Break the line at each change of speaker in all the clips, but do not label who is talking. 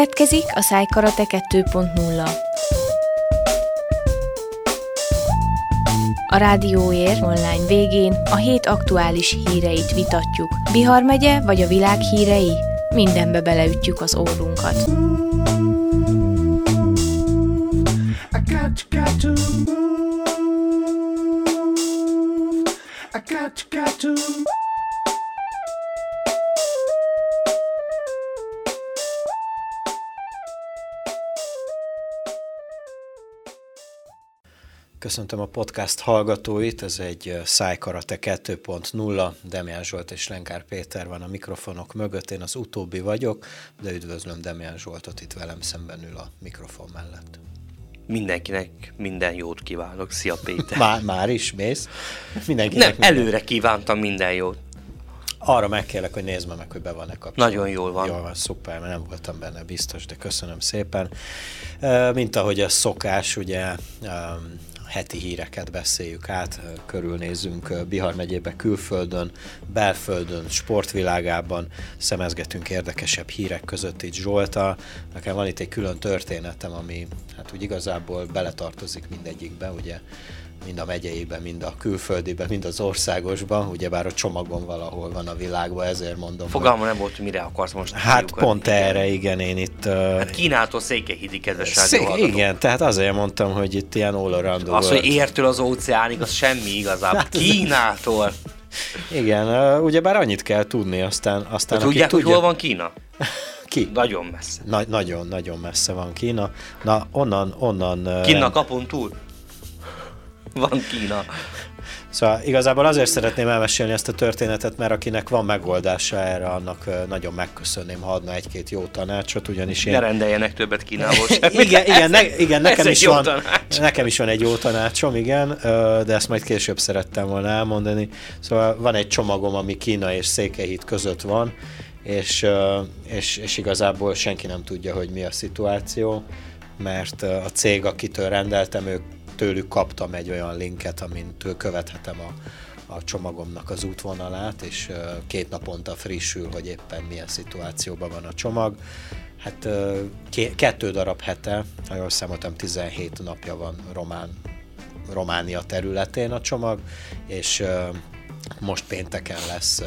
Következik a Szájkarate 2.0. A Rádióér online végén a hét aktuális híreit vitatjuk. Bihar megye vagy a világ hírei? Mindenbe beleütjük az órunkat. Köszöntöm a podcast hallgatóit, ez egy Szájkarate 2.0, Demián Zsolt és Lenkár Péter van a mikrofonok mögött, én az utóbbi vagyok, de üdvözlöm Demián Zsoltot itt velem szemben ül a mikrofon mellett.
Mindenkinek minden jót kívánok, szia Péter.
Már, már is mész? Mindenkinek
Nem, minden... előre kívántam minden jót.
Arra megkérlek, hogy nézd meg, hogy be van-e
kapcsolatban. Nagyon jól van.
Jól van, szuper, mert nem voltam benne biztos, de köszönöm szépen. Mint ahogy a szokás, ugye heti híreket beszéljük át, körülnézünk Bihar megyébe külföldön, belföldön, sportvilágában, szemezgetünk érdekesebb hírek között itt Zsolta. Nekem van itt egy külön történetem, ami hát úgy igazából beletartozik mindegyikbe, ugye mind a megyeiben, mind a külföldiben, mind az országosban, ugyebár a csomagon valahol van a világban, ezért mondom.
Fogalma nem volt, hogy mire akarsz most.
Hát lyukat. pont erre, igen, én itt...
Hát Kínától Székelyhídi, kedves
Szé- Igen, tehát azért mondtam, hogy itt ilyen all around
Az, hogy értől az óceánig, az semmi igazából. Hát, Kínától.
Igen, ugyebár annyit kell tudni, aztán... aztán
tudják, tudja... hogy hol van Kína?
Ki?
Nagyon messze. Na,
nagyon, nagyon messze van Kína. Na, onnan, onnan...
Kína kapun túl? Van Kína.
Szóval igazából azért szeretném elmesélni ezt a történetet, mert akinek van megoldása erre, annak nagyon megköszönném, ha adna egy-két jó tanácsot, ugyanis
én... Ne rendeljenek többet Kínából
igen, igen, ne, igen nekem, is van, tanács. nekem is van egy jó tanácsom, igen, de ezt majd később szerettem volna elmondani. Szóval van egy csomagom, ami Kína és Székelyhíd között van, és, és, és igazából senki nem tudja, hogy mi a szituáció, mert a cég, akitől rendeltem, ők tőlük kaptam egy olyan linket, amint követhetem a, a csomagomnak az útvonalát, és két naponta frissül, hogy éppen milyen szituációban van a csomag. Hát kettő darab hete, ha jól számoltam, 17 napja van Román, Románia területén a csomag, és most pénteken lesz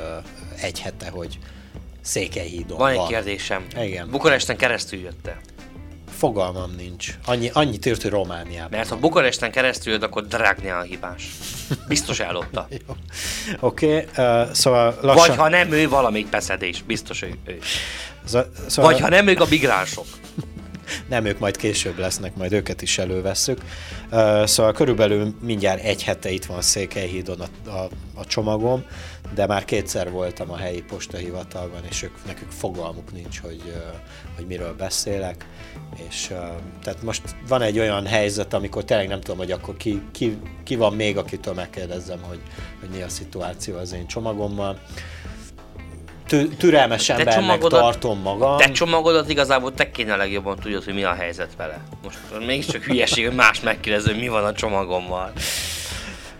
egy hete, hogy Székelyhídon
van. Van egy kérdésem. Igen. Bukaresten keresztül jött
Fogalmam nincs. Annyi, annyit írt, hogy Romániában.
Mert ha Bukaresten keresztül jött, akkor Dragnia a hibás. Biztos ellopta.
Oké, okay, uh, szóval
lassan... Vagy ha nem ő, valamelyik peszedés. Biztos, hogy ő. Szóval... Vagy ha nem ők a migránsok.
nem, ők majd később lesznek, majd őket is elővesszük. Uh, szóval körülbelül mindjárt egy hete itt van Székelyhídon a, a, a csomagom, de már kétszer voltam a helyi postahivatalban, és ők, nekük fogalmuk nincs, hogy, hogy miről beszélek. És tehát most van egy olyan helyzet, amikor tényleg nem tudom, hogy akkor ki, ki, ki van még, akitől megkérdezzem, hogy, hogy mi a szituáció az én csomagommal türelmes embernek tartom magam.
Te csomagodat igazából te kéne legjobban tudod, hogy mi a helyzet vele. Most mégiscsak hülyeség, hogy más megkérdező, hogy mi van a csomagommal.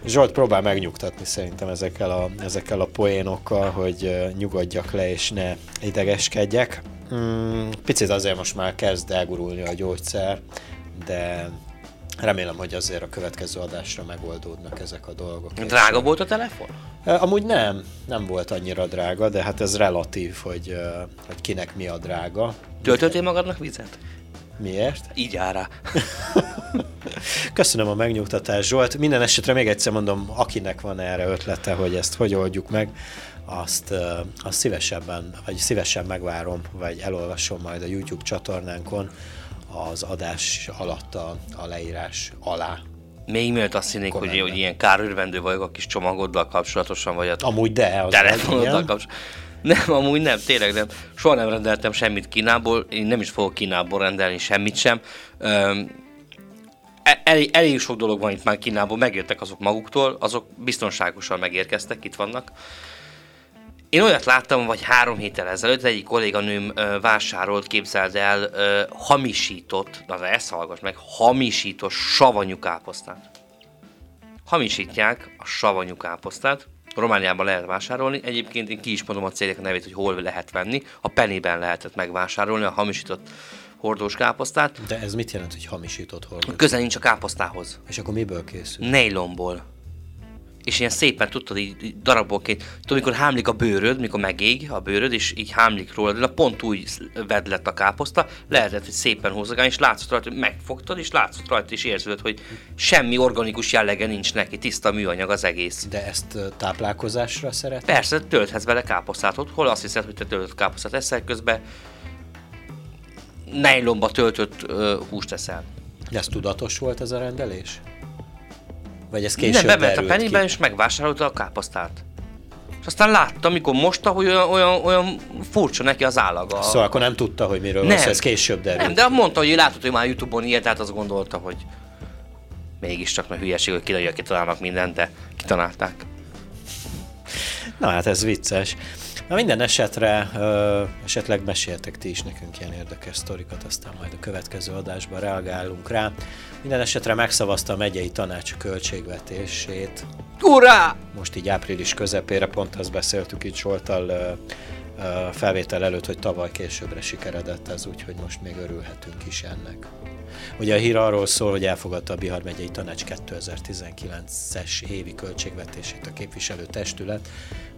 Zsolt próbál megnyugtatni szerintem ezekkel a, ezekkel a poénokkal, hogy nyugodjak le és ne idegeskedjek. Mm, picit azért most már kezd elgurulni a gyógyszer, de Remélem, hogy azért a következő adásra megoldódnak ezek a dolgok.
Drága volt a telefon?
Amúgy nem, nem volt annyira drága, de hát ez relatív, hogy, hogy kinek mi a drága.
Töltöttél magadnak vizet?
Miért?
Így áll rá.
Köszönöm a megnyugtatást, Zsolt. Minden esetre még egyszer mondom, akinek van erre ötlete, hogy ezt hogy oldjuk meg, azt, azt szívesebben, vagy szívesen megvárom, vagy elolvasom majd a YouTube csatornánkon az adás alatt a, a leírás alá.
Még mielőtt azt hinnék, hogy, hogy ilyen kárőrvendő vagyok a kis csomagoddal kapcsolatosan, vagy a
amúgy de,
az telefonoddal kapcsolatosan. Nem, amúgy nem, tényleg nem. Soha nem rendeltem semmit Kínából, én nem is fogok Kínából rendelni semmit sem. Um, elég, elég sok dolog van itt már Kínából, megjöttek azok maguktól, azok biztonságosan megérkeztek, itt vannak. Én olyat láttam, vagy három héttel ezelőtt egyik kolléganőm ö, vásárolt, képzeld el, ö, hamisított, na de ezt hallgass meg, hamisított savanyú káposztát. Hamisítják a savanyú káposztát, Romániában lehet vásárolni, egyébként én ki is mondom a cégek nevét, hogy hol lehet venni, a penében lehetett megvásárolni a hamisított hordós káposztát.
De ez mit jelent, hogy hamisított hordós?
Közel nincs a káposztához.
És akkor miből készül?
Nejlomból és ilyen szépen tudtad, így, így darabokként, tudod, mikor hámlik a bőröd, mikor megég a bőröd, és így hámlik róla, de pont úgy vedd lett a káposzta, lehetett, hogy szépen húzogálni, és látszott rajta, hogy megfogtad, és látszott rajta, és érződött, hogy semmi organikus jellege nincs neki, tiszta műanyag az egész.
De ezt táplálkozásra szeret?
Persze, tölthetsz vele káposztát, hol azt hiszed, hogy te töltött káposztát eszel, közben nejlomba töltött uh, húst eszel.
De ez tudatos volt ez a rendelés? Vagy ez később
Nem, bement a pennyben, és megvásárolta a káposztát. És aztán látta, amikor mosta, hogy olyan, olyan, olyan furcsa neki az állaga.
Szóval akkor nem tudta, hogy miről nem. van ez később derült.
Nem, de mondta, hogy látott, hogy már Youtube-on ilyet, tehát azt gondolta, hogy mégiscsak mert hülyeség, hogy kidalja, kitalálnak mindent, de kitalálták.
Na hát ez vicces. Na minden esetre ö, esetleg meséltek ti is nekünk ilyen érdekes sztorikat, aztán majd a következő adásban reagálunk rá. Minden esetre megszavazta a megyei tanács költségvetését.
Urá!
Most így április közepére, pont azt beszéltük itt Soltal ö, ö, felvétel előtt, hogy tavaly későbbre sikeredett ez, úgyhogy most még örülhetünk is ennek. Ugye a hír arról szól, hogy elfogadta a Bihar megyei tanács 2019-es évi költségvetését a képviselő testület,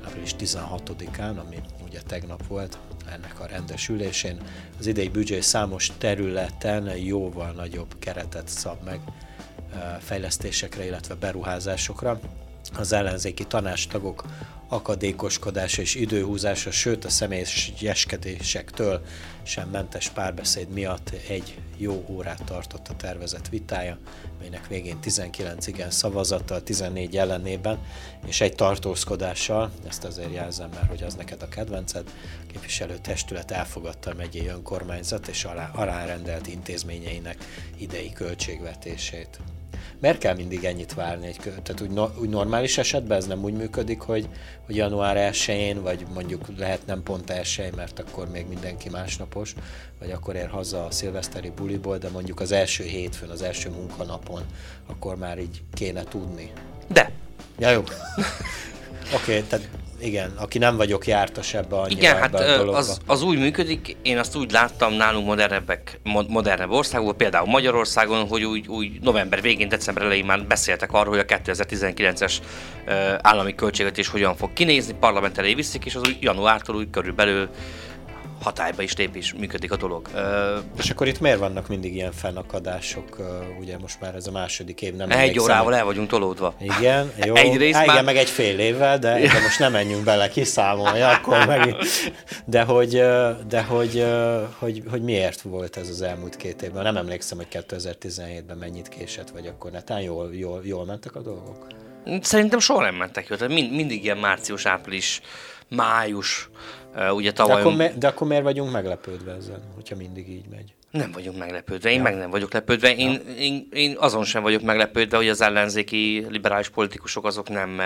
április 16-án, ami ugye tegnap volt ennek a rendes ülésén. Az idei büdzsé számos területen jóval nagyobb keretet szab meg fejlesztésekre, illetve beruházásokra. Az ellenzéki tanástagok akadékoskodása és időhúzása, sőt a személyeskedésektől sem mentes párbeszéd miatt egy jó órát tartott a tervezett vitája, melynek végén 19 igen szavazattal, 14 ellenében, és egy tartózkodással, ezt azért jelzem már, hogy az neked a kedvenced, képviselő testület elfogadta a megyei önkormányzat és alá, alárendelt intézményeinek idei költségvetését. Miért kell mindig ennyit várni? Egy, tehát úgy, no, úgy normális esetben ez nem úgy működik, hogy, hogy január 1-én, vagy mondjuk lehet nem pont 1 mert akkor még mindenki másnapos, vagy akkor ér haza a szilveszteri buliból, de mondjuk az első hétfőn, az első munkanapon, akkor már így kéne tudni.
De.
Ja, jó. Oké, okay, tehát igen, aki nem vagyok jártas ebbe annyira
Igen, hát a az, az úgy működik, én azt úgy láttam nálunk modernebbek, modernebb országokban, például Magyarországon, hogy úgy, úgy november végén, december elején már beszéltek arról, hogy a 2019-es állami költségvetés hogyan fog kinézni, parlament elé viszik, és az úgy januártól úgy körülbelül hatályba is lép és működik a dolog.
Uh, és akkor itt miért vannak mindig ilyen fennakadások? Ugye most már ez a második év nem
Egy órával el vagyunk tolódva.
Igen, jó. Egy rész Há, már... Igen, meg egy fél évvel, de, de most nem menjünk bele, kiszámolja, akkor meg... De hogy, de hogy, hogy, hogy miért volt ez az elmúlt két évben? Nem emlékszem, hogy 2017-ben mennyit késett, vagy akkor netán jól, jól, jól mentek a dolgok?
Szerintem soha nem mentek jól, tehát mind, mindig ilyen március, április, május, ugye tavaly...
de, akkor me- de akkor miért vagyunk meglepődve ezen, hogyha mindig így megy?
Nem vagyunk meglepődve, én ja. meg nem vagyok lepődve. Én, ja. én, én azon sem vagyok meglepődve, hogy az ellenzéki liberális politikusok azok nem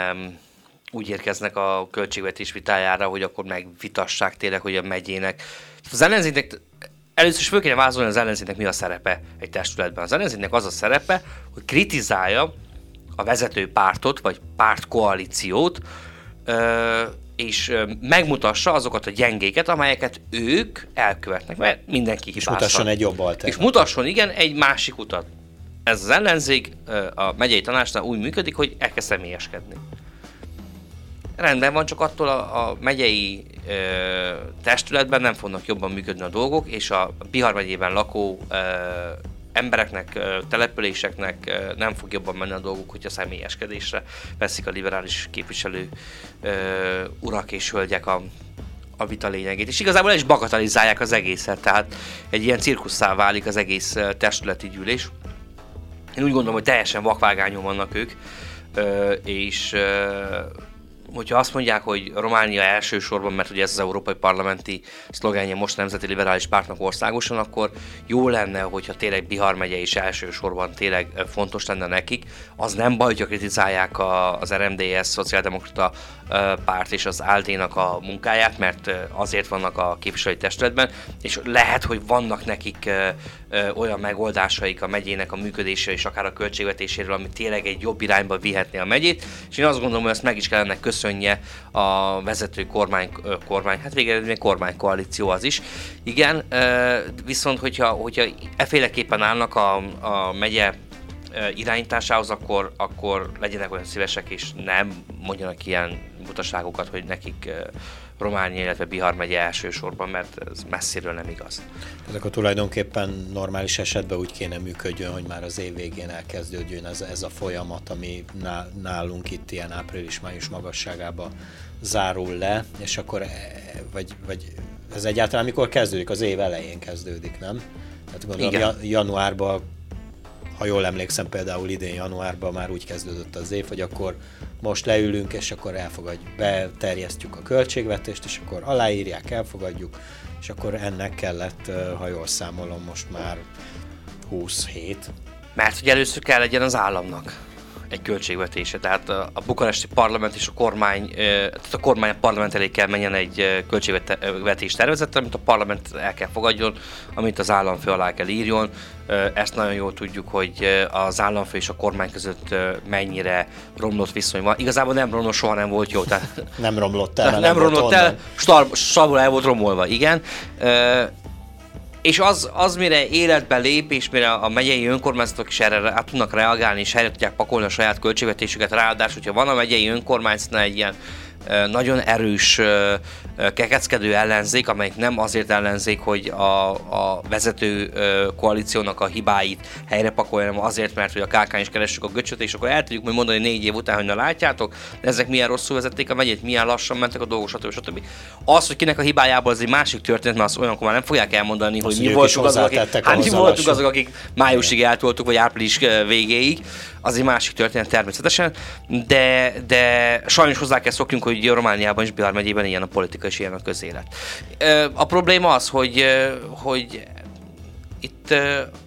úgy érkeznek a költségvetés vitájára, hogy akkor megvitassák tényleg, hogy a megyének. Az ellenzéknek először is föl kéne vázolni az ellenzéknek mi a szerepe egy testületben. Az ellenzéknek az a szerepe, hogy kritizálja a vezető pártot, vagy pártkoalíciót, és megmutassa azokat a gyengéket, amelyeket ők elkövetnek, mert mindenki
És mutasson egy jobb
És mutasson, igen, egy másik utat. Ez az ellenzék a megyei tanácsnál úgy működik, hogy elkezd személyeskedni. Rendben van, csak attól a, a megyei ö, testületben nem fognak jobban működni a dolgok, és a Bihar megyében lakó ö, embereknek, településeknek nem fog jobban menni a dolguk, hogyha személyeskedésre veszik a liberális képviselő urak és hölgyek a, a vita lényegét. És igazából el is bagatalizálják az egészet, tehát egy ilyen cirkusszá válik az egész testületi gyűlés. Én úgy gondolom, hogy teljesen vakvágányon vannak ők, és hogyha azt mondják, hogy Románia elsősorban, mert ugye ez az európai parlamenti szlogenje most Nemzeti Liberális Pártnak országosan, akkor jó lenne, hogyha tényleg Bihar megye is elsősorban tényleg fontos lenne nekik. Az nem baj, hogyha kritizálják a, az RMDS, Szociáldemokrata párt és az ALDE-nak a munkáját, mert azért vannak a képviselői testületben, és lehet, hogy vannak nekik olyan megoldásaik a megyének a működésére és akár a költségvetéséről, ami tényleg egy jobb irányba vihetné a megyét, és én azt gondolom, hogy ezt meg is kellene köszönni köszönje a vezető kormány, kormány hát végeredményben kormánykoalíció az is. Igen, viszont hogyha, hogyha efféleképpen állnak a, a megye irányításához, akkor, akkor legyenek olyan szívesek, és nem mondjanak ilyen butaságokat, hogy nekik Románia, illetve Bihar megye elsősorban, mert ez messziről nem igaz.
Ezek a tulajdonképpen normális esetben úgy kéne működjön, hogy már az év végén elkezdődjön ez, ez a folyamat, ami nálunk itt ilyen április-május magasságában zárul le, és akkor, e, vagy, vagy ez egyáltalán mikor kezdődik? Az év elején kezdődik, nem? Tehát gondolom Igen. januárban ha jól emlékszem, például idén januárban már úgy kezdődött az év, hogy akkor most leülünk, és akkor elfogadjuk, beterjesztjük a költségvetést, és akkor aláírják, elfogadjuk, és akkor ennek kellett, ha jól számolom, most már 27.
Mert hogy először kell legyen az államnak egy költségvetése. Tehát a bukaresti parlament és a kormány, tehát a kormány a parlament elé kell menjen egy költségvetés tervezettel, amit a parlament el kell fogadjon, amit az államfő alá kell írjon. Ezt nagyon jól tudjuk, hogy az államfő és a kormány között mennyire romlott viszony van. Igazából nem romlott, soha nem volt jó. Tehát
nem romlott el.
Nem, nem romlott el, stabul el volt romolva, igen és az, az mire életbe lép, és mire a megyei önkormányzatok is erre át tudnak reagálni, és helyre tudják pakolni a saját költségvetésüket, ráadásul, hogyha van a megyei önkormányzatnál egy ilyen nagyon erős kekeckedő ellenzék, amelyik nem azért ellenzék, hogy a, a vezető koalíciónak a hibáit helyre pakolja, hanem azért, mert hogy a kákán is keressük a göcsöt, és akkor el tudjuk majd mondani négy év után, hogy na látjátok, ezek milyen rosszul vezették a megyét, milyen lassan mentek a dolgok, stb. stb. Az, hogy kinek a hibájából az egy másik történet, mert azt olyankor már nem fogják elmondani, hogy mi voltunk azok, akik, hát mi voltunk azok, akik májusig eltoltuk, vagy április végéig, az egy másik történet természetesen, de, de sajnos hozzá kell szokjunk, hogy Romániában és Bihar megyében ilyen a politika és ilyen a közélet. A probléma az, hogy, hogy itt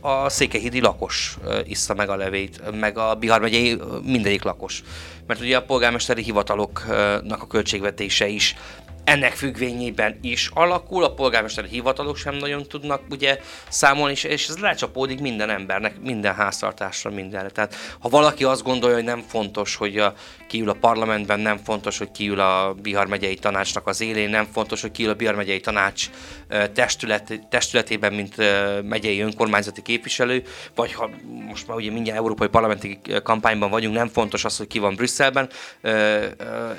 a székelyhídi lakos issza meg a levét, meg a Bihar megyei mindegyik lakos. Mert ugye a polgármesteri hivataloknak a költségvetése is ennek függvényében is alakul, a polgármesteri hivatalok sem nagyon tudnak ugye számolni, és, és ez lecsapódik minden embernek, minden háztartásra, mindenre. Tehát ha valaki azt gondolja, hogy nem fontos, hogy a, kiül a parlamentben, nem fontos, hogy kiül a Bihar megyei tanácsnak az élén, nem fontos, hogy kiül a Bihar megyei tanács testület, testületében, mint megyei önkormányzati képviselő, vagy ha most már ugye mindjárt európai parlamenti kampányban vagyunk, nem fontos az, hogy ki van Brüsszelben,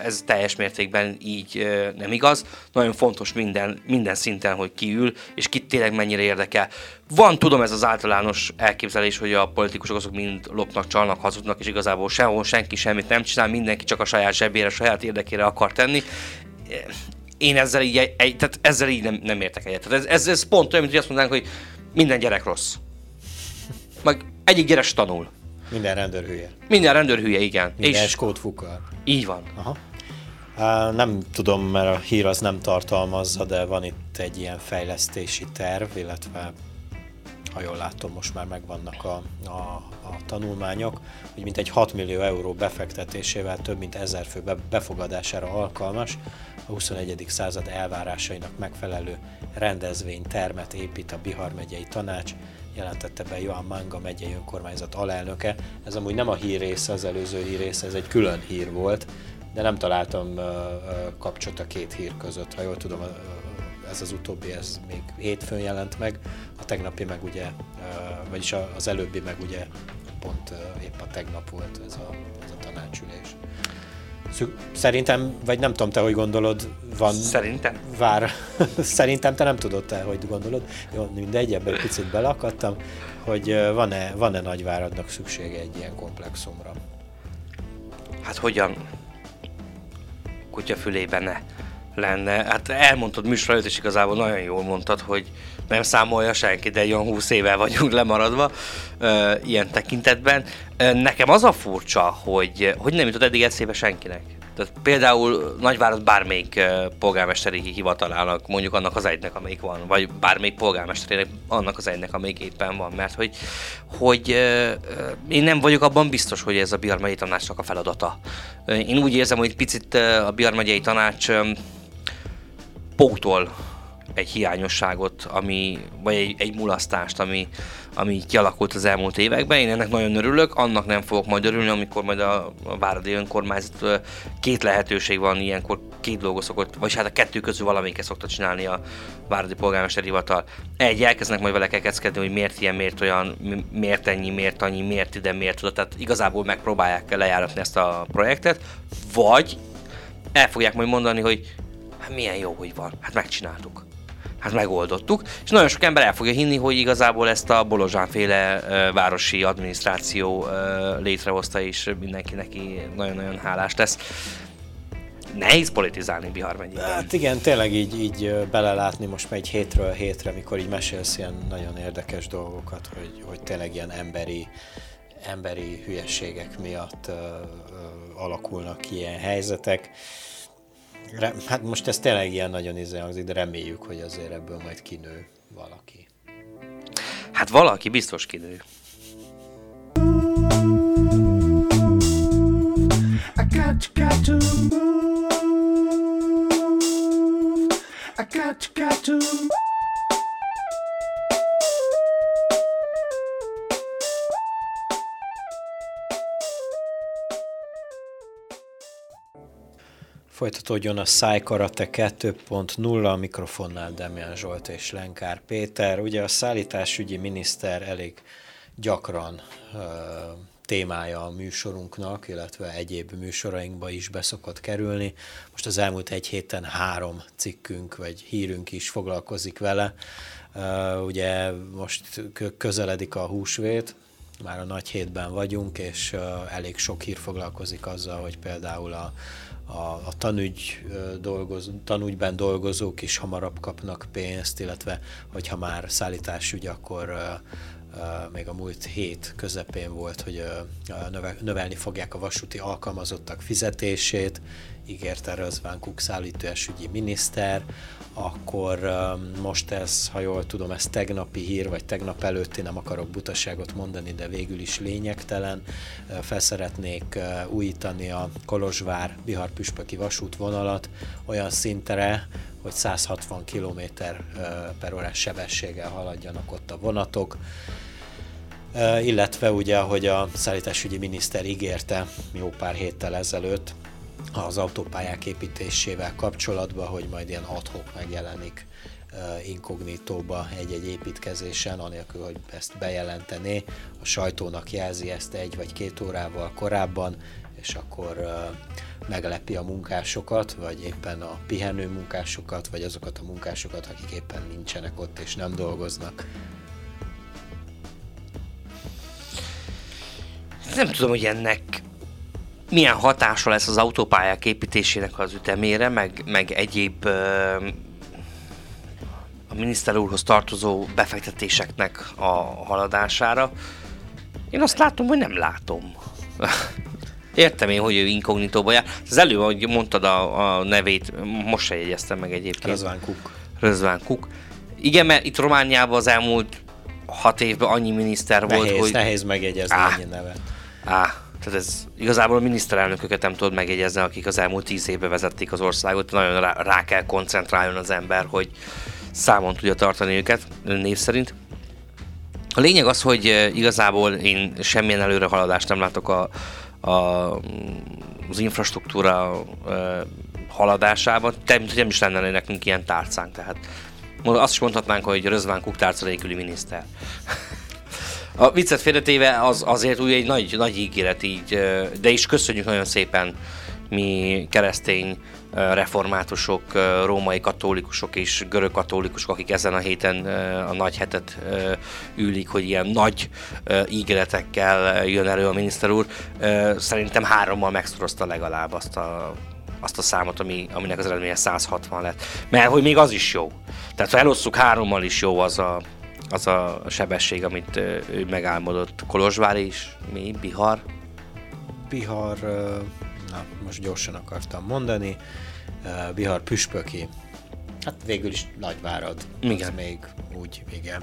ez teljes mértékben így nem igaz. Nagyon fontos minden, minden szinten, hogy kiül, és ki tényleg mennyire érdekel. Van, tudom, ez az általános elképzelés, hogy a politikusok azok mind lopnak, csalnak, hazudnak, és igazából sehol senki semmit nem csinál, mindenki csak a saját zsebére, a saját érdekére akar tenni én ezzel így, egy, tehát ezzel így nem, nem értek egyet. Tehát ez, ez, ez pont olyan, mint hogy azt mondanánk, hogy minden gyerek rossz. Meg egyik gyerek tanul.
Minden rendőr hülye.
Minden rendőr hülye, igen.
Minden és skót fukar.
Így van.
Aha. Nem tudom, mert a hír az nem tartalmazza, de van itt egy ilyen fejlesztési terv, illetve ha jól látom, most már megvannak a, a, a tanulmányok, hogy mintegy 6 millió euró befektetésével több mint ezer fő befogadására alkalmas, a 21. század elvárásainak megfelelő rendezvénytermet épít a Bihar megyei tanács, jelentette be Johan Manga megyei önkormányzat alelnöke. Ez amúgy nem a hír része, az előző hír része, ez egy külön hír volt, de nem találtam kapcsot a két hír között. Ha jól tudom, ez az utóbbi, ez még hétfőn jelent meg, a tegnapi meg ugye, vagyis az előbbi meg ugye pont épp a tegnap volt ez a, ez a tanácsülés. Szerintem, vagy nem tudom, te hogy gondolod, van...
Szerintem?
Vár. Szerintem te nem tudod te, hogy gondolod. Jó, mindegy, ebben picit belakadtam, hogy van-e, van-e Nagyváradnak szüksége egy ilyen komplexumra?
Hát hogyan? Kutyafülében ne lenne. Hát elmondtad műsor előtt, és igazából nagyon jól mondtad, hogy nem számolja senki, de olyan 20 éve vagyunk lemaradva uh, ilyen tekintetben. Uh, nekem az a furcsa, hogy, hogy nem jutott eddig eszébe senkinek. Tehát például Nagyvárad bármelyik polgármesteri hivatalának, mondjuk annak az egynek, amelyik van, vagy bármelyik polgármesterének annak az egynek, amelyik éppen van, mert hogy, hogy én nem vagyok abban biztos, hogy ez a Bihar megyei tanácsnak a feladata. Én úgy érzem, hogy picit a Bihar megyei tanács pótol egy hiányosságot, ami, vagy egy, egy mulasztást, ami, ami kialakult az elmúlt években. Én ennek nagyon örülök, annak nem fogok majd örülni, amikor majd a, a Váradi önkormányzat két lehetőség van ilyenkor, két dolgot szokott, vagy hát a kettő közül valamelyiket szokta csinálni a Váradi polgármesteri hivatal. Egy, elkezdnek majd vele kekeckedni, hogy miért ilyen, miért olyan, miért ennyi, miért annyi, miért ide, miért oda. Tehát igazából megpróbálják lejáratni ezt a projektet, vagy el fogják majd mondani, hogy hát milyen jó, hogy van, hát megcsináltuk hát megoldottuk, és nagyon sok ember el fogja hinni, hogy igazából ezt a Bolozsánféle városi adminisztráció létrehozta, és mindenki neki nagyon-nagyon hálás lesz. Nehéz politizálni Bihar megyében.
Hát igen, tényleg így, így belelátni most megy hétről hétre, mikor így mesélsz ilyen nagyon érdekes dolgokat, hogy, hogy tényleg ilyen emberi, emberi hülyeségek miatt uh, uh, alakulnak ilyen helyzetek hát most ez tényleg ilyen nagyon izé hangzik, de reméljük, hogy azért ebből majd kinő valaki.
Hát valaki biztos kinő. I got, got to move. I got, got to move.
Folytatódjon a Szájkarate 2.0, a mikrofonnál Demián Zsolt és Lenkár Péter. Ugye a szállításügyi miniszter elég gyakran uh, témája a műsorunknak, illetve egyéb műsorainkba is beszokott kerülni. Most az elmúlt egy héten három cikkünk vagy hírünk is foglalkozik vele. Uh, ugye most közeledik a húsvét, már a nagy hétben vagyunk, és elég sok hír foglalkozik azzal, hogy például a a, a tanügy dolgoz, tanúgyben dolgozók is hamarabb kapnak pénzt, illetve hogyha már szállításügy, akkor még a múlt hét közepén volt, hogy növelni fogják a vasúti alkalmazottak fizetését, ígérte Rözván Kuk szállításügyi miniszter, akkor most ez, ha jól tudom, ez tegnapi hír, vagy tegnap előtti, nem akarok butaságot mondani, de végül is lényegtelen. Felszeretnék újítani a Kolozsvár Bihar Püspöki vasútvonalat olyan szintre, hogy 160 km per órás sebességgel haladjanak ott a vonatok illetve ugye, ahogy a szállításügyi miniszter ígérte jó pár héttel ezelőtt, az autópályák építésével kapcsolatban, hogy majd ilyen adhok megjelenik inkognitóba egy-egy építkezésen, anélkül, hogy ezt bejelentené. A sajtónak jelzi ezt egy vagy két órával korábban, és akkor meglepi a munkásokat, vagy éppen a pihenő munkásokat, vagy azokat a munkásokat, akik éppen nincsenek ott és nem dolgoznak.
Nem tudom, hogy ennek milyen hatása lesz az autópályák építésének az ütemére, meg, meg egyéb a miniszter úrhoz tartozó befektetéseknek a haladására. Én azt látom, hogy nem látom. Értem én, hogy ő inkognitóba jár. Az előbb, ahogy mondtad a, a nevét, most se jegyeztem meg egyébként.
Rözván Kuk.
Rözván Kuk. Igen, mert itt Romániában az elmúlt hat évben annyi miniszter
nehéz,
volt, hogy...
Nehéz megjegyezni ennyi nevet.
Á, tehát ez igazából a miniszterelnököket nem tudod megjegyezni, akik az elmúlt tíz évben vezették az országot. Nagyon rá, rá kell koncentráljon az ember, hogy számon tudja tartani őket név szerint. A lényeg az, hogy eh, igazából én semmilyen előrehaladást nem látok a, a, az infrastruktúra e, haladásában, mint nem is lenne nekünk ilyen tárcánk. Tehát azt is mondhatnánk, hogy Rözván Kuk tárca nélküli miniszter. A viccet félretéve az azért úgy egy nagy, nagy ígéret így, de is köszönjük nagyon szépen mi keresztény reformátusok, római katolikusok és görög katolikusok, akik ezen a héten a nagy hetet ülik, hogy ilyen nagy ígéretekkel jön elő a miniszter úr. Szerintem hárommal megszorozta legalább azt a azt a számot, ami, aminek az eredménye 160 lett. Mert hogy még az is jó. Tehát ha elosszuk hárommal is jó az a, az a sebesség, amit ő megálmodott. Kolozsvár is, mi? Bihar?
Bihar, na most gyorsan akartam mondani, Bihar püspöki, hát végül is Nagyvárad, igen. az még úgy, igen.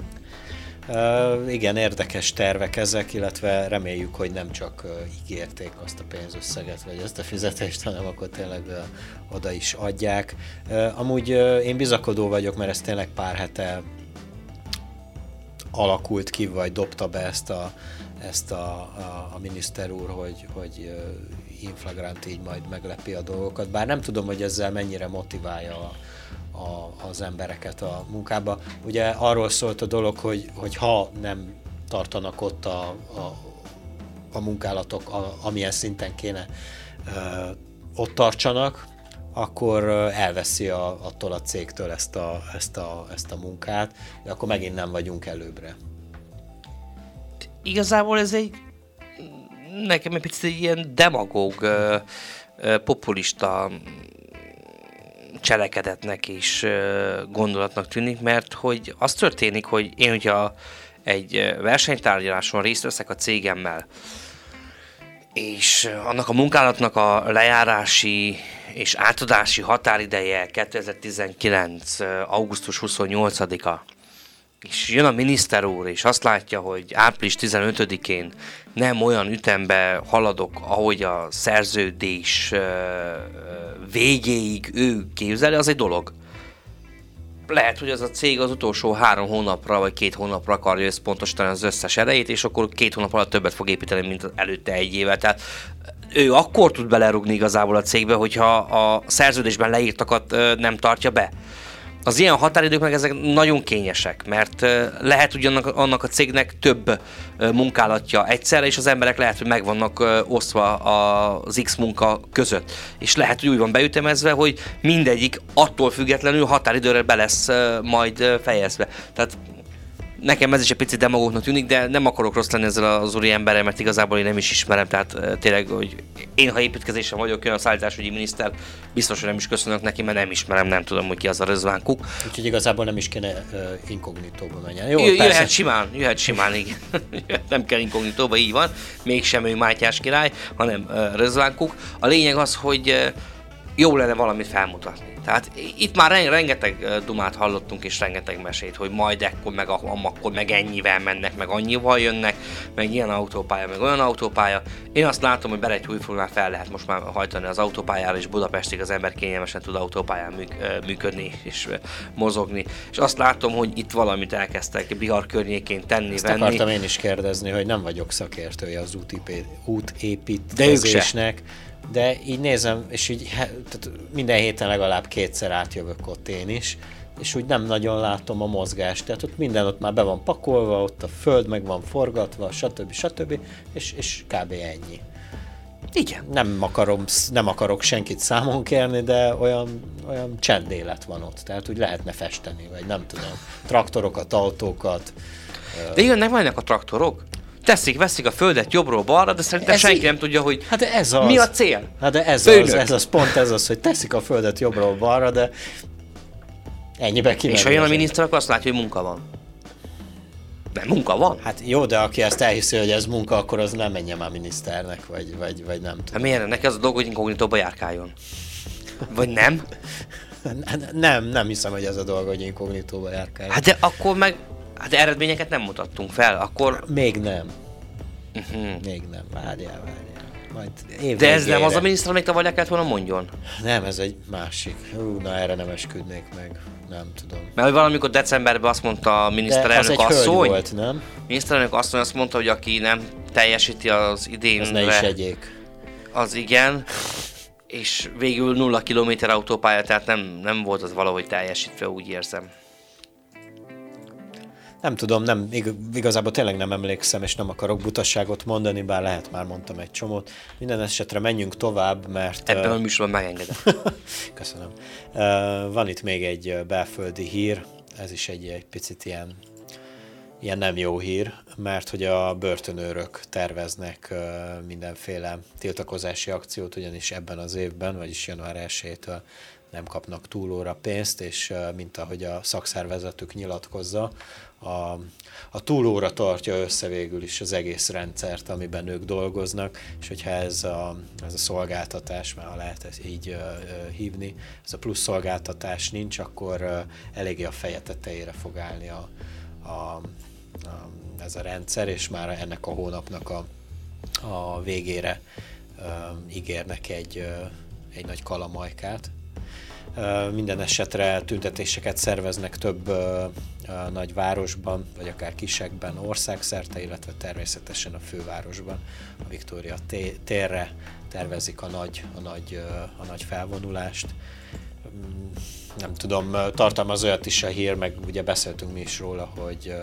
Uh, igen, érdekes tervek ezek, illetve reméljük, hogy nem csak uh, ígérték azt a pénzösszeget, vagy azt a fizetést, hanem akkor tényleg uh, oda is adják. Uh, amúgy uh, én bizakodó vagyok, mert ez tényleg pár hete alakult ki, vagy dobta be ezt a, ezt a, a, a miniszter úr, hogy, hogy inflagrant így majd meglepi a dolgokat. Bár nem tudom, hogy ezzel mennyire motiválja a, a, az embereket a munkába. Ugye arról szólt a dolog, hogy, hogy ha nem tartanak ott a, a, a munkálatok, a, amilyen szinten kéne ö, ott tartsanak, akkor elveszi a, attól a cégtől ezt a, ezt, a, ezt a munkát, de akkor megint nem vagyunk előbbre.
Igazából ez egy nekem egy picit egy ilyen demagóg, populista cselekedetnek is gondolatnak tűnik, mert hogy az történik, hogy én, hogyha egy versenytárgyaláson részt veszek a cégemmel, és annak a munkálatnak a lejárási és átadási határideje 2019. augusztus 28-a, és jön a miniszter úr, és azt látja, hogy április 15-én nem olyan ütembe haladok, ahogy a szerződés végéig ő képzeli, az egy dolog. Lehet, hogy az a cég az utolsó három hónapra vagy két hónapra akarja összpontosítani az összes erejét, és akkor két hónap alatt többet fog építeni, mint előtte egy éve. Tehát ő akkor tud belerugni igazából a cégbe, hogyha a szerződésben leírtakat nem tartja be az ilyen határidők meg ezek nagyon kényesek, mert lehet hogy annak, annak a cégnek több munkálatja egyszerre, és az emberek lehet, hogy meg vannak osztva az X munka között. És lehet, hogy úgy van beütemezve, hogy mindegyik attól függetlenül határidőre be lesz majd fejezve. Tehát nekem ez is egy picit demagógnak tűnik, de nem akarok rossz lenni ezzel az úri emberrel, mert igazából én nem is ismerem, tehát tényleg, hogy én ha építkezésen vagyok, jön a szállításügyi miniszter, biztos, hogy nem is köszönök neki, mert nem ismerem, nem tudom, hogy ki az a Rözván Kuk.
Úgyhogy igazából nem is kéne uh, inkognitóba menjen.
Jó, J- jöhet simán, jöhet simán, igen. nem kell inkognitóba, így van. Mégsem ő Mátyás király, hanem uh, Rözván Kuk. A lényeg az, hogy uh, jó lenne valamit felmutatni. Tehát itt már rengeteg dumát hallottunk, és rengeteg mesét, hogy majd ekkor, meg akkor, meg ennyivel mennek, meg annyival jönnek, meg ilyen autópálya, meg olyan autópálya. Én azt látom, hogy Beregyhújfónál fel lehet most már hajtani az autópályára, és Budapestig az ember kényelmesen tud autópályán működni és mozogni. És azt látom, hogy itt valamit elkezdtek Bihar környékén tenni,
Ezt
venni.
akartam én is kérdezni, hogy nem vagyok szakértője az útépítkezésnek. De így nézem, és így tehát minden héten legalább kétszer átjövök ott én is, és úgy nem nagyon látom a mozgást. Tehát ott minden ott már be van pakolva, ott a föld meg van forgatva, stb. stb. És, és kb. ennyi.
Igen.
Nem, akarom, nem akarok senkit számon kérni, de olyan, olyan csendélet van ott. Tehát úgy lehetne festeni, vagy nem tudom. Traktorokat, autókat.
De jönnek majd a traktorok? Teszik, veszik a földet jobbról balra, de szerintem ez senki így... nem tudja, hogy
hát ez az.
mi a cél.
Hát de ez az, ez az, pont ez az, hogy teszik a földet jobbról balra, de ennyibe kimegy.
És ha jön a miniszter, akkor azt látja, hogy munka van. De munka van?
Hát jó, de aki ezt elhiszi, hogy ez munka, akkor az nem menjen már miniszternek, vagy, vagy, vagy nem tudom.
Hát miért? Neki az a dolog, hogy inkognitóba járkáljon. Vagy nem?
nem, nem hiszem, hogy ez a dolog, hogy inkognitóba járkáljon.
Hát de akkor meg Hát eredményeket nem mutattunk fel, akkor...
Még nem. Uh-huh. Még nem. Várjál, várjál. Majd
év De ez nem az a miniszter, amit tavaly kellett volna mondjon?
Nem, ez egy másik. Hú, na erre nem esküdnék meg. Nem tudom.
Mert hogy valamikor decemberben azt mondta a miniszterelnök De az asszony.
volt, nem?
Miniszterelnök asszony azt mondta, hogy aki nem teljesíti az idén.
Az ne is egyék.
Az igen. És végül nulla kilométer autópálya, tehát nem, nem volt az valahogy teljesítve, úgy érzem.
Nem tudom, nem, igazából tényleg nem emlékszem, és nem akarok butasságot mondani, bár lehet már mondtam egy csomót. Minden esetre menjünk tovább, mert...
Ebben a műsorban megengedem.
Köszönöm. Van itt még egy belföldi hír, ez is egy, egy picit ilyen, ilyen nem jó hír, mert hogy a börtönőrök terveznek mindenféle tiltakozási akciót, ugyanis ebben az évben, vagyis január 1-től nem kapnak túlóra pénzt, és mint ahogy a szakszervezetük nyilatkozza, a, a túlóra tartja össze végül is az egész rendszert, amiben ők dolgoznak, és hogyha ez a, ez a szolgáltatás, már ha lehet ezt így uh, uh, hívni, ez a plusz szolgáltatás nincs, akkor uh, eléggé a feje tetejére fog állni a, a, ez a rendszer, és már ennek a hónapnak a, a végére ígérnek egy, egy nagy kalamajkát. Minden esetre tüntetéseket szerveznek több nagy városban, vagy akár kisekben, országszerte, illetve természetesen a fővárosban, a Viktória térre tervezik a nagy, a nagy, a nagy felvonulást. Mm, nem tudom, tartalmaz olyat is a hír, meg ugye beszéltünk mi is róla, hogy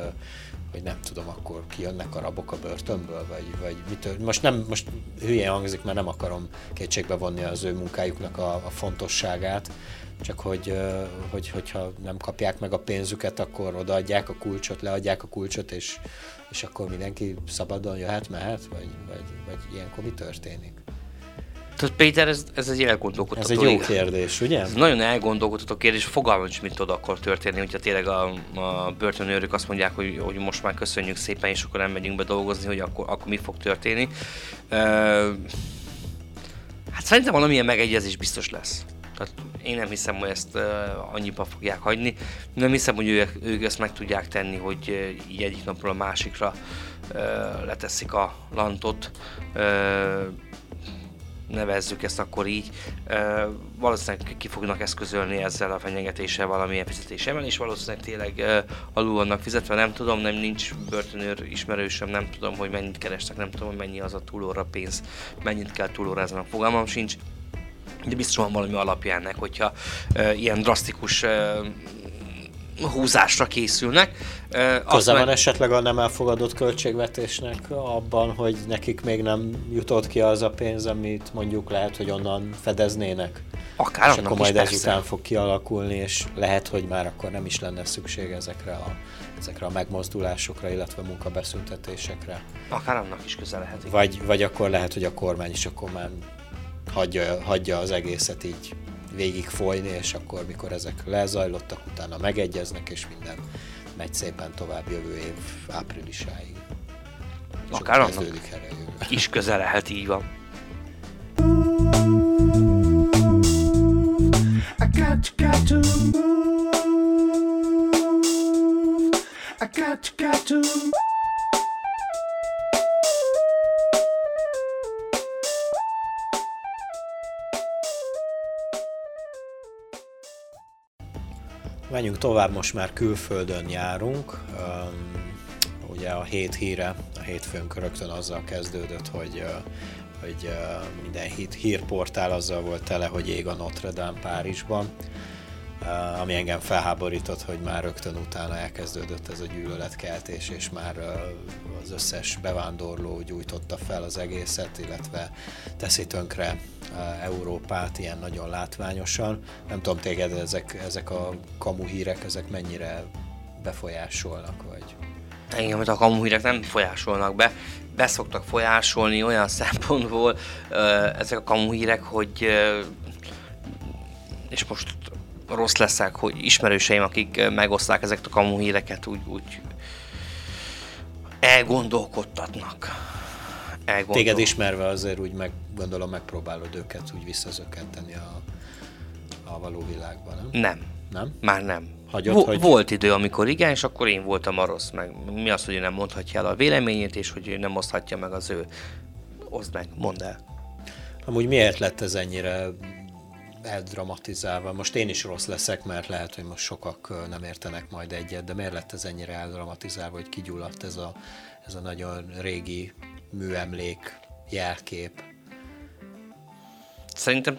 hogy nem tudom, akkor kijönnek a rabok a börtönből, vagy, vagy mitől. Most nem, most hülyén hangzik, mert nem akarom kétségbe vonni az ő munkájuknak a, a fontosságát, csak hogy, hogy, hogyha nem kapják meg a pénzüket, akkor odaadják a kulcsot, leadják a kulcsot, és, és akkor mindenki szabadon jöhet, mehet, vagy, vagy, vagy ilyenkor mi történik?
Tehát Péter, ez, ez egy elgondolkodható.
Ez egy jó kérdés, ugye? Ez
nagyon elgondolkodható kérdés, fogalmam is, mit tud akkor történni, hogyha tényleg a, a börtönőrök azt mondják, hogy, hogy most már köszönjük szépen, és akkor nem megyünk be dolgozni, hogy akkor, akkor mi fog történni. Uh, hát szerintem valamilyen megegyezés biztos lesz. Tehát én nem hiszem, hogy ezt uh, annyiba fogják hagyni. Nem hiszem, hogy ők, ők ezt meg tudják tenni, hogy uh, így egyik napról a másikra uh, leteszik a lantot. Uh, nevezzük ezt akkor így, uh, valószínűleg ki fognak eszközölni ezzel a fenyegetéssel valamilyen és valószínűleg tényleg uh, alul vannak fizetve, nem tudom, nem nincs börtönőr ismerősöm, nem tudom, hogy mennyit kerestek, nem tudom, hogy mennyi az a túlóra pénz, mennyit kell túlórázni, fogalmam sincs, de biztos van valami alapja ennek, hogyha uh, ilyen drasztikus uh, húzásra készülnek.
Köze van meg... esetleg a nem elfogadott költségvetésnek abban, hogy nekik még nem jutott ki az a pénz, amit mondjuk lehet, hogy onnan fedeznének?
Akár
és akkor majd ezután fog kialakulni, és lehet, hogy már akkor nem is lenne szükség ezekre a, ezekre a megmozdulásokra, illetve munkabeszüntetésekre.
Akár annak is köze lehet.
Vagy, vagy akkor lehet, hogy a kormány is akkor már hagyja, hagyja az egészet így végig folyni, és akkor, mikor ezek lezajlottak, utána megegyeznek, és minden megy szépen tovább jövő év áprilisáig.
Akár annak is közel lehet, így van. I got, got to move. I got, got to
Menjünk tovább, most már külföldön járunk. Ugye a hét híre, a hétfőnk rögtön azzal kezdődött, hogy, hogy minden hír, hírportál azzal volt tele, hogy ég a Notre Dame Párizsban. Uh, ami engem felháborított, hogy már rögtön utána elkezdődött ez a gyűlöletkeltés, és már uh, az összes bevándorló gyújtotta fel az egészet, illetve teszi tönkre uh, Európát ilyen nagyon látványosan. Nem tudom téged, ezek, ezek a kamu hírek, ezek mennyire befolyásolnak, vagy?
Engem a kamu hírek nem folyásolnak be, beszoktak folyásolni olyan szempontból ezek a kamu hírek, hogy és most rossz leszek, hogy ismerőseim, akik megoszták ezeket a kamu híreket, úgy, úgy elgondolkodtatnak.
Elgondol... Téged ismerve azért úgy meg, gondolom megpróbálod őket úgy visszazökkenteni a, a való világban, nem?
Nem.
Nem?
Már nem.
Hagyott, Vo-
hogy... Volt idő, amikor igen, és akkor én voltam a rossz. Meg mi az, hogy ő nem mondhatja el a véleményét, és hogy ő nem oszthatja meg az ő. Oszd meg, mondd el.
Amúgy miért lett ez ennyire eldramatizálva. Most én is rossz leszek, mert lehet, hogy most sokak nem értenek majd egyet, de miért lett ez ennyire eldramatizálva, hogy kigyulladt ez a, ez a nagyon régi műemlék, jelkép?
Szerintem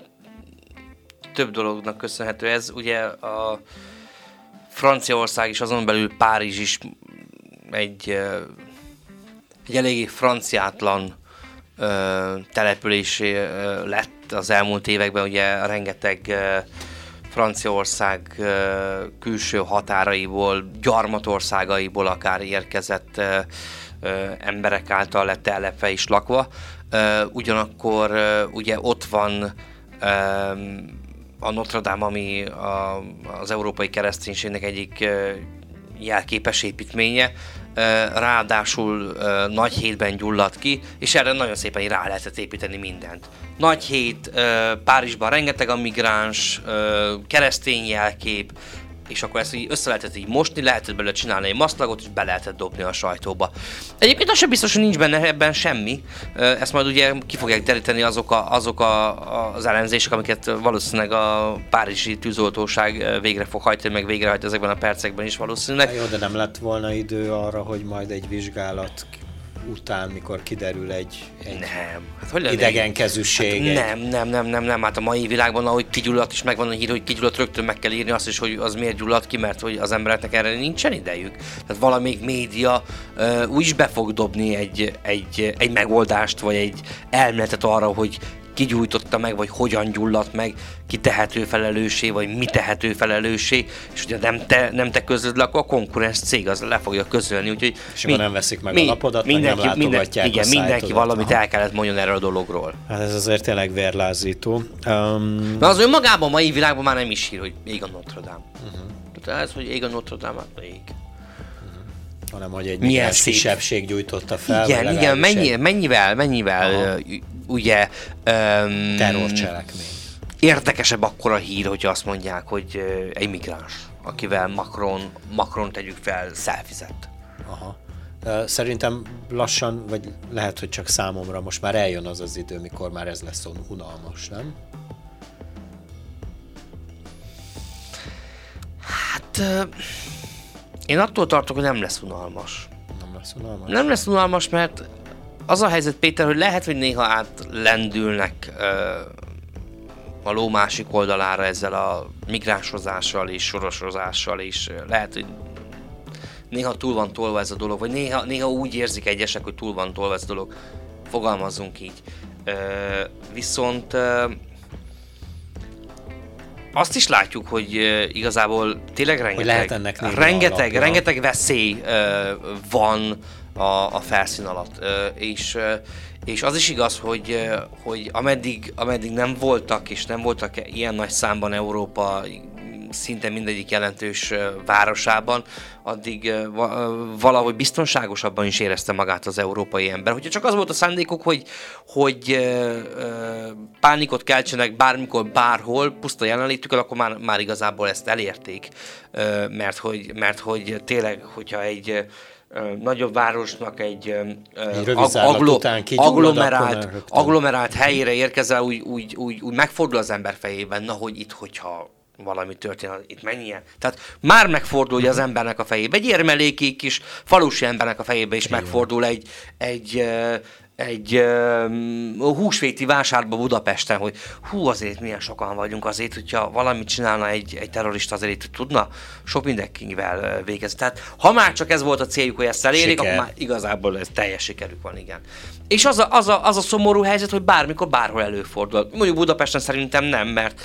több dolognak köszönhető ez. Ugye a Franciaország is, azon belül Párizs is egy, egy eléggé franciátlan település lett az elmúlt években, ugye rengeteg Franciaország külső határaiból, gyarmatországaiból akár érkezett emberek által lett telepve is lakva. Ugyanakkor ugye ott van a Notre Dame, ami az európai kereszténységnek egyik jelképes építménye, ráadásul nagy hétben gyulladt ki, és erre nagyon szépen rá lehetett építeni mindent. Nagy hét, Párizsban rengeteg a migráns, keresztény jelkép, és akkor ezt így össze lehetett így mosni, lehetett belőle csinálni egy maszlagot, és be lehetett dobni a sajtóba. Egyébként az sem biztos, hogy nincs benne ebben semmi. Ezt majd ugye ki fogják deríteni azok, a, azok a, az elemzések, amiket valószínűleg a Párizsi tűzoltóság végre fog hajtani, meg végrehajt ezekben a percekben is valószínűleg.
Jó, de nem lett volna idő arra, hogy majd egy vizsgálat után, mikor kiderül egy, egy
nem.
Hát, hogy idegenkezűség.
Hát nem, nem, nem, nem, nem. Hát a mai világban, ahogy kigyulladt, is megvan a hír, hogy kigyulladt, rögtön meg kell írni azt is, hogy az miért gyulladt ki, mert hogy az embereknek erre nincsen idejük. Tehát valamelyik média uh, úgy is be fog dobni egy, egy, egy megoldást, vagy egy elméletet arra, hogy ki gyújtotta meg, vagy hogyan gyulladt meg, ki tehető felelőssé, vagy mi tehető felelőssé, és ugye nem te, nem te közöd le, akkor a konkurens cég az le fogja közölni, úgyhogy
és mi, nem veszik meg mi, a lapodat, mindenki, nem mindenki,
igen,
a
mindenki valamit el kellett mondjon erről a dologról.
Hát ez azért tényleg vérlázító.
Um... Na az önmagában a mai világban már nem is hír, hogy ég a Notre Dame. Uh-huh. Tehát ez, hogy ég a Notre Dame, hát ég
hanem hogy egy milyen kisebbség gyújtotta fel.
Igen, igen, mennyi, mennyivel, mennyivel, Aha. ugye... Um,
Terrorcselekmény.
Érdekesebb akkor a hír, hogy azt mondják, hogy egy migráns, akivel Macron, Macron tegyük fel, szelfizett.
Aha. Szerintem lassan, vagy lehet, hogy csak számomra most már eljön az az idő, mikor már ez lesz unalmas, nem?
Hát én attól tartok, hogy nem lesz unalmas.
Nem lesz unalmas?
Nem lesz unalmas, mert az a helyzet, Péter, hogy lehet, hogy néha átlendülnek a ló másik oldalára ezzel a migránsozással és sorosozással, és lehet, hogy néha túl van tolva ez a dolog, vagy néha, néha úgy érzik egyesek, hogy túl van tolva ez a dolog. Fogalmazzunk így. Ö, viszont ö, azt is látjuk, hogy igazából tényleg rengeteg, ennek rengeteg, rengeteg veszély van a, a felszín alatt. És, és az is igaz, hogy, hogy ameddig, ameddig nem voltak, és nem voltak ilyen nagy számban Európa szinte mindegyik jelentős városában, addig valahogy biztonságosabban is érezte magát az európai ember. Hogyha csak az volt a szándékuk, hogy, hogy pánikot keltsenek bármikor, bárhol, puszta jelenlétükkel, akkor már, már igazából ezt elérték. Mert hogy, mert hogy tényleg, hogyha egy nagyobb városnak egy, egy ag- aglo- agglomerált, agglomerált helyére érkezel, úgy, úgy, úgy, úgy megfordul az ember fejében, na hogy itt, hogyha valami történt, itt mennyien. Tehát már megfordul az embernek a fejébe, egy érmeléki kis falusi embernek a fejébe is megfordul egy, egy, egy uh, húsvéti vásárba Budapesten, hogy hú, azért milyen sokan vagyunk, azért, hogyha valamit csinálna egy, egy terrorista, azért itt tudna sok mindenkivel végezni. Tehát ha már csak ez volt a céljuk, hogy ezt elérik, Siker. akkor már igazából ez teljes sikerük van, igen. És az a, az, a, az a szomorú helyzet, hogy bármikor, bárhol előfordul. Mondjuk Budapesten szerintem nem, mert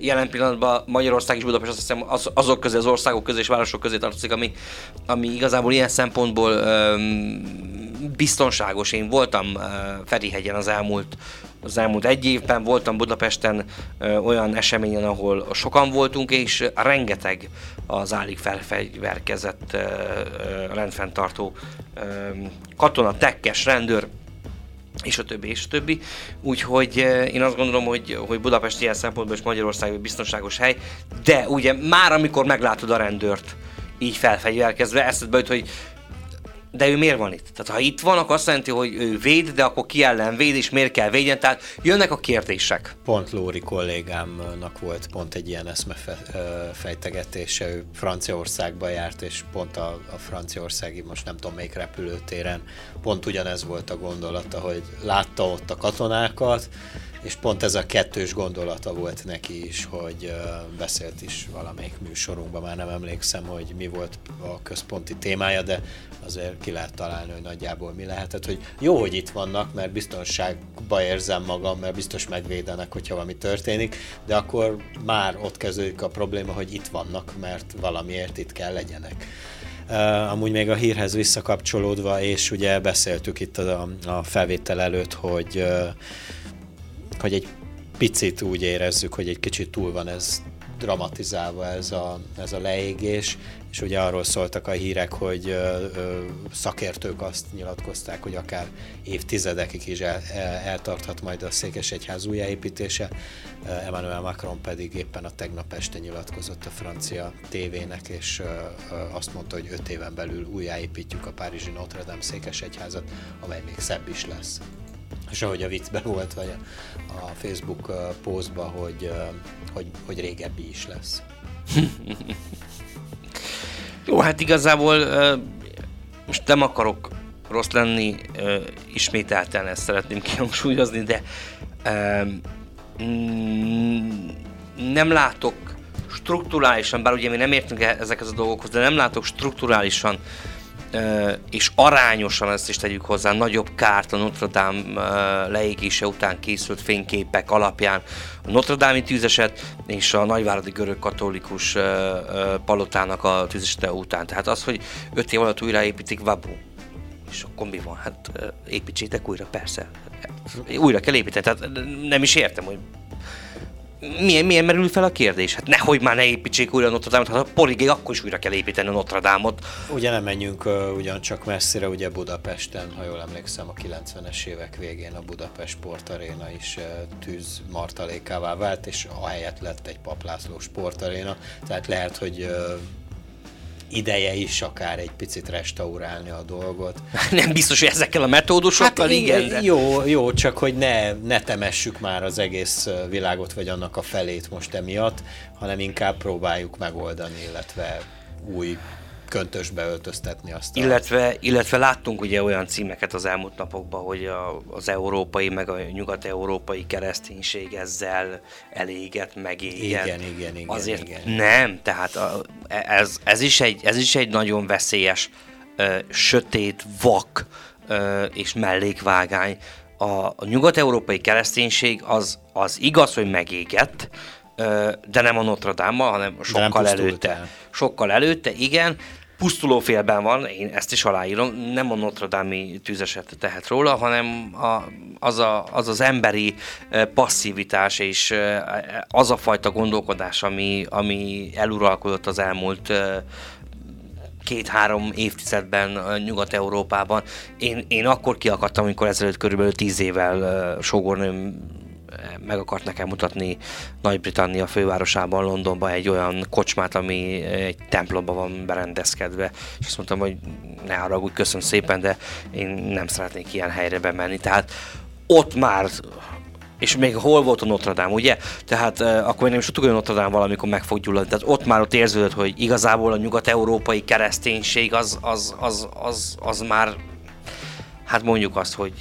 jelen pillanatban Magyarország és Budapest azt hiszem az, azok közé, az országok közé és városok közé tartozik, ami, ami igazából ilyen szempontból um, biztonságos. Én voltam uh, Ferihegyen az elmúlt, az elmúlt egy évben, voltam Budapesten uh, olyan eseményen, ahol sokan voltunk, és rengeteg az állig felfegyverkezett uh, uh, rendfenntartó uh, katona, tekkes, rendőr, és a többi, és a többi. Úgyhogy én azt gondolom, hogy, hogy Budapest ilyen szempontból és Magyarország egy biztonságos hely, de ugye már amikor meglátod a rendőrt, így felfegyverkezve, eszedbe jut, hogy de ő miért van itt? Tehát ha itt van, akkor azt jelenti, hogy ő véd, de akkor ki ellen véd, és miért kell védjen? Tehát jönnek a kérdések.
Pont Lóri kollégámnak volt pont egy ilyen eszmefejtegetése, ő Franciaországba járt, és pont a, a franciaországi, most nem tudom melyik repülőtéren, pont ugyanez volt a gondolata, hogy látta ott a katonákat, és pont ez a kettős gondolata volt neki is, hogy beszélt is valamelyik műsorunkban, már nem emlékszem, hogy mi volt a központi témája, de azért ki lehet találni, hogy nagyjából mi lehetett, hogy jó, hogy itt vannak, mert biztonságba érzem magam, mert biztos megvédenek, hogyha valami történik, de akkor már ott kezdődik a probléma, hogy itt vannak, mert valamiért itt kell legyenek. Uh, amúgy még a hírhez visszakapcsolódva, és ugye beszéltük itt a, a felvétel előtt, hogy uh, hogy egy picit úgy érezzük, hogy egy kicsit túl van ez dramatizálva ez a, ez a leégés, és ugye arról szóltak a hírek, hogy ö, ö, szakértők azt nyilatkozták, hogy akár évtizedekig is el, eltarthat majd a Székesegyház újjáépítése. Emmanuel Macron pedig éppen a tegnap este nyilatkozott a francia tévének, és ö, ö, azt mondta, hogy öt éven belül újjáépítjük a Párizsi Notre Dame Székesegyházat, amely még szebb is lesz és ahogy a viccben volt, vagy a, Facebook posztban, hogy, hogy, hogy régebbi is lesz.
Jó, hát igazából most nem akarok rossz lenni, ismételten ezt szeretném kihangsúlyozni, de mm, nem látok strukturálisan, bár ugye mi nem értünk e- ezekhez a dolgokhoz, de nem látok strukturálisan és arányosan ezt is tegyük hozzá, nagyobb kárt a Notre Dame leégése után készült fényképek alapján a Notre Dame-i tűzeset és a nagyváradi görög katolikus palotának a tűzesete után. Tehát az, hogy öt év alatt újraépítik, vabu. És akkor mi van? Hát építsétek újra, persze. Újra kell építeni. Tehát nem is értem, hogy milyen, milyen merül fel a kérdés? Hát nehogy már ne építsék újra Notre Dame-ot, hát a porigé akkor is újra kell építeni a Notre Dame-ot.
Ugye nem menjünk uh, ugyancsak messzire, ugye Budapesten, ha jól emlékszem, a 90-es évek végén a Budapest Sportaréna is uh, tűz martalékává vált, és a helyet lett egy Paplászló Sportaréna, tehát lehet, hogy uh, ideje is akár egy picit restaurálni a dolgot.
Nem biztos, hogy ezekkel a metódusokkal, hát, igen.
De... Jó, jó, csak hogy ne, ne temessük már az egész világot, vagy annak a felét most emiatt, hanem inkább próbáljuk megoldani, illetve új köntösbe öltöztetni azt.
Illetve, illetve láttunk ugye olyan címeket az elmúlt napokban, hogy a, az európai, meg a nyugat-európai kereszténység ezzel eléget, megéget.
Igen, igen, igen.
Azért
igen.
nem, tehát a, ez, ez, is egy, ez is egy nagyon veszélyes, ö, sötét, vak ö, és mellékvágány. A, a nyugat-európai kereszténység az, az igaz, hogy megégett, de nem a Notre Dame, hanem sokkal előtte. El. Sokkal előtte, igen, pusztuló félben van, én ezt is aláírom, nem a Notre Dame-i tűzeset tehet róla, hanem a, az, a, az az emberi passzivitás és az a fajta gondolkodás, ami, ami eluralkodott az elmúlt két-három évtizedben Nyugat-Európában. Én, én akkor kiakadtam, amikor ezelőtt körülbelül tíz évvel sógornőm meg akart nekem mutatni Nagy-Britannia fővárosában, Londonban egy olyan kocsmát, ami egy templomban van berendezkedve, és azt mondtam, hogy ne haragudj, köszönöm szépen, de én nem szeretnék ilyen helyre bemenni. Tehát ott már és még hol volt a Notre Dame, ugye? Tehát uh, akkor még nem is tudtuk, hogy Notre Dame valamikor meg fog gyulladni. Tehát ott már ott érződött, hogy igazából a nyugat-európai kereszténység az, az, az, az, az már, hát mondjuk azt, hogy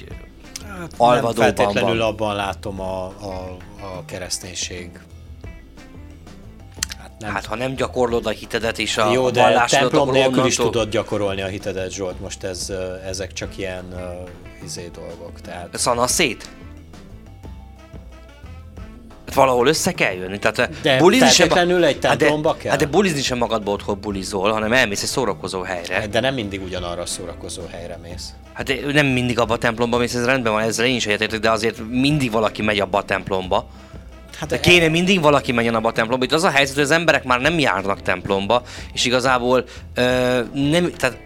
Hát alvadóban nem feltétlenül van. abban látom a, a, a kereszténység
hát, nem. hát ha nem gyakorlod a hitedet és a
Jó, de templom nélkül is tudod gyakorolni a hitedet, Zsolt. Most ez, ezek csak ilyen uh, izé dolgok. Tehát...
Szana szét? valahol össze kell jönni. Tehát
de bulizni sem, egy templomba hát
de, kell? Hát de bulizni sem magadból otthon bulizol, hanem elmész egy szórakozó helyre.
De nem mindig ugyanarra a szórakozó helyre mész.
Hát nem mindig abba a templomba mész, ez rendben van, ezzel én is egyetértek, de azért mindig valaki megy abba a templomba. Hát de kéne mindig valaki menjen abba a templomba. Itt az a helyzet, hogy az emberek már nem járnak templomba, és igazából ö, nem, tehát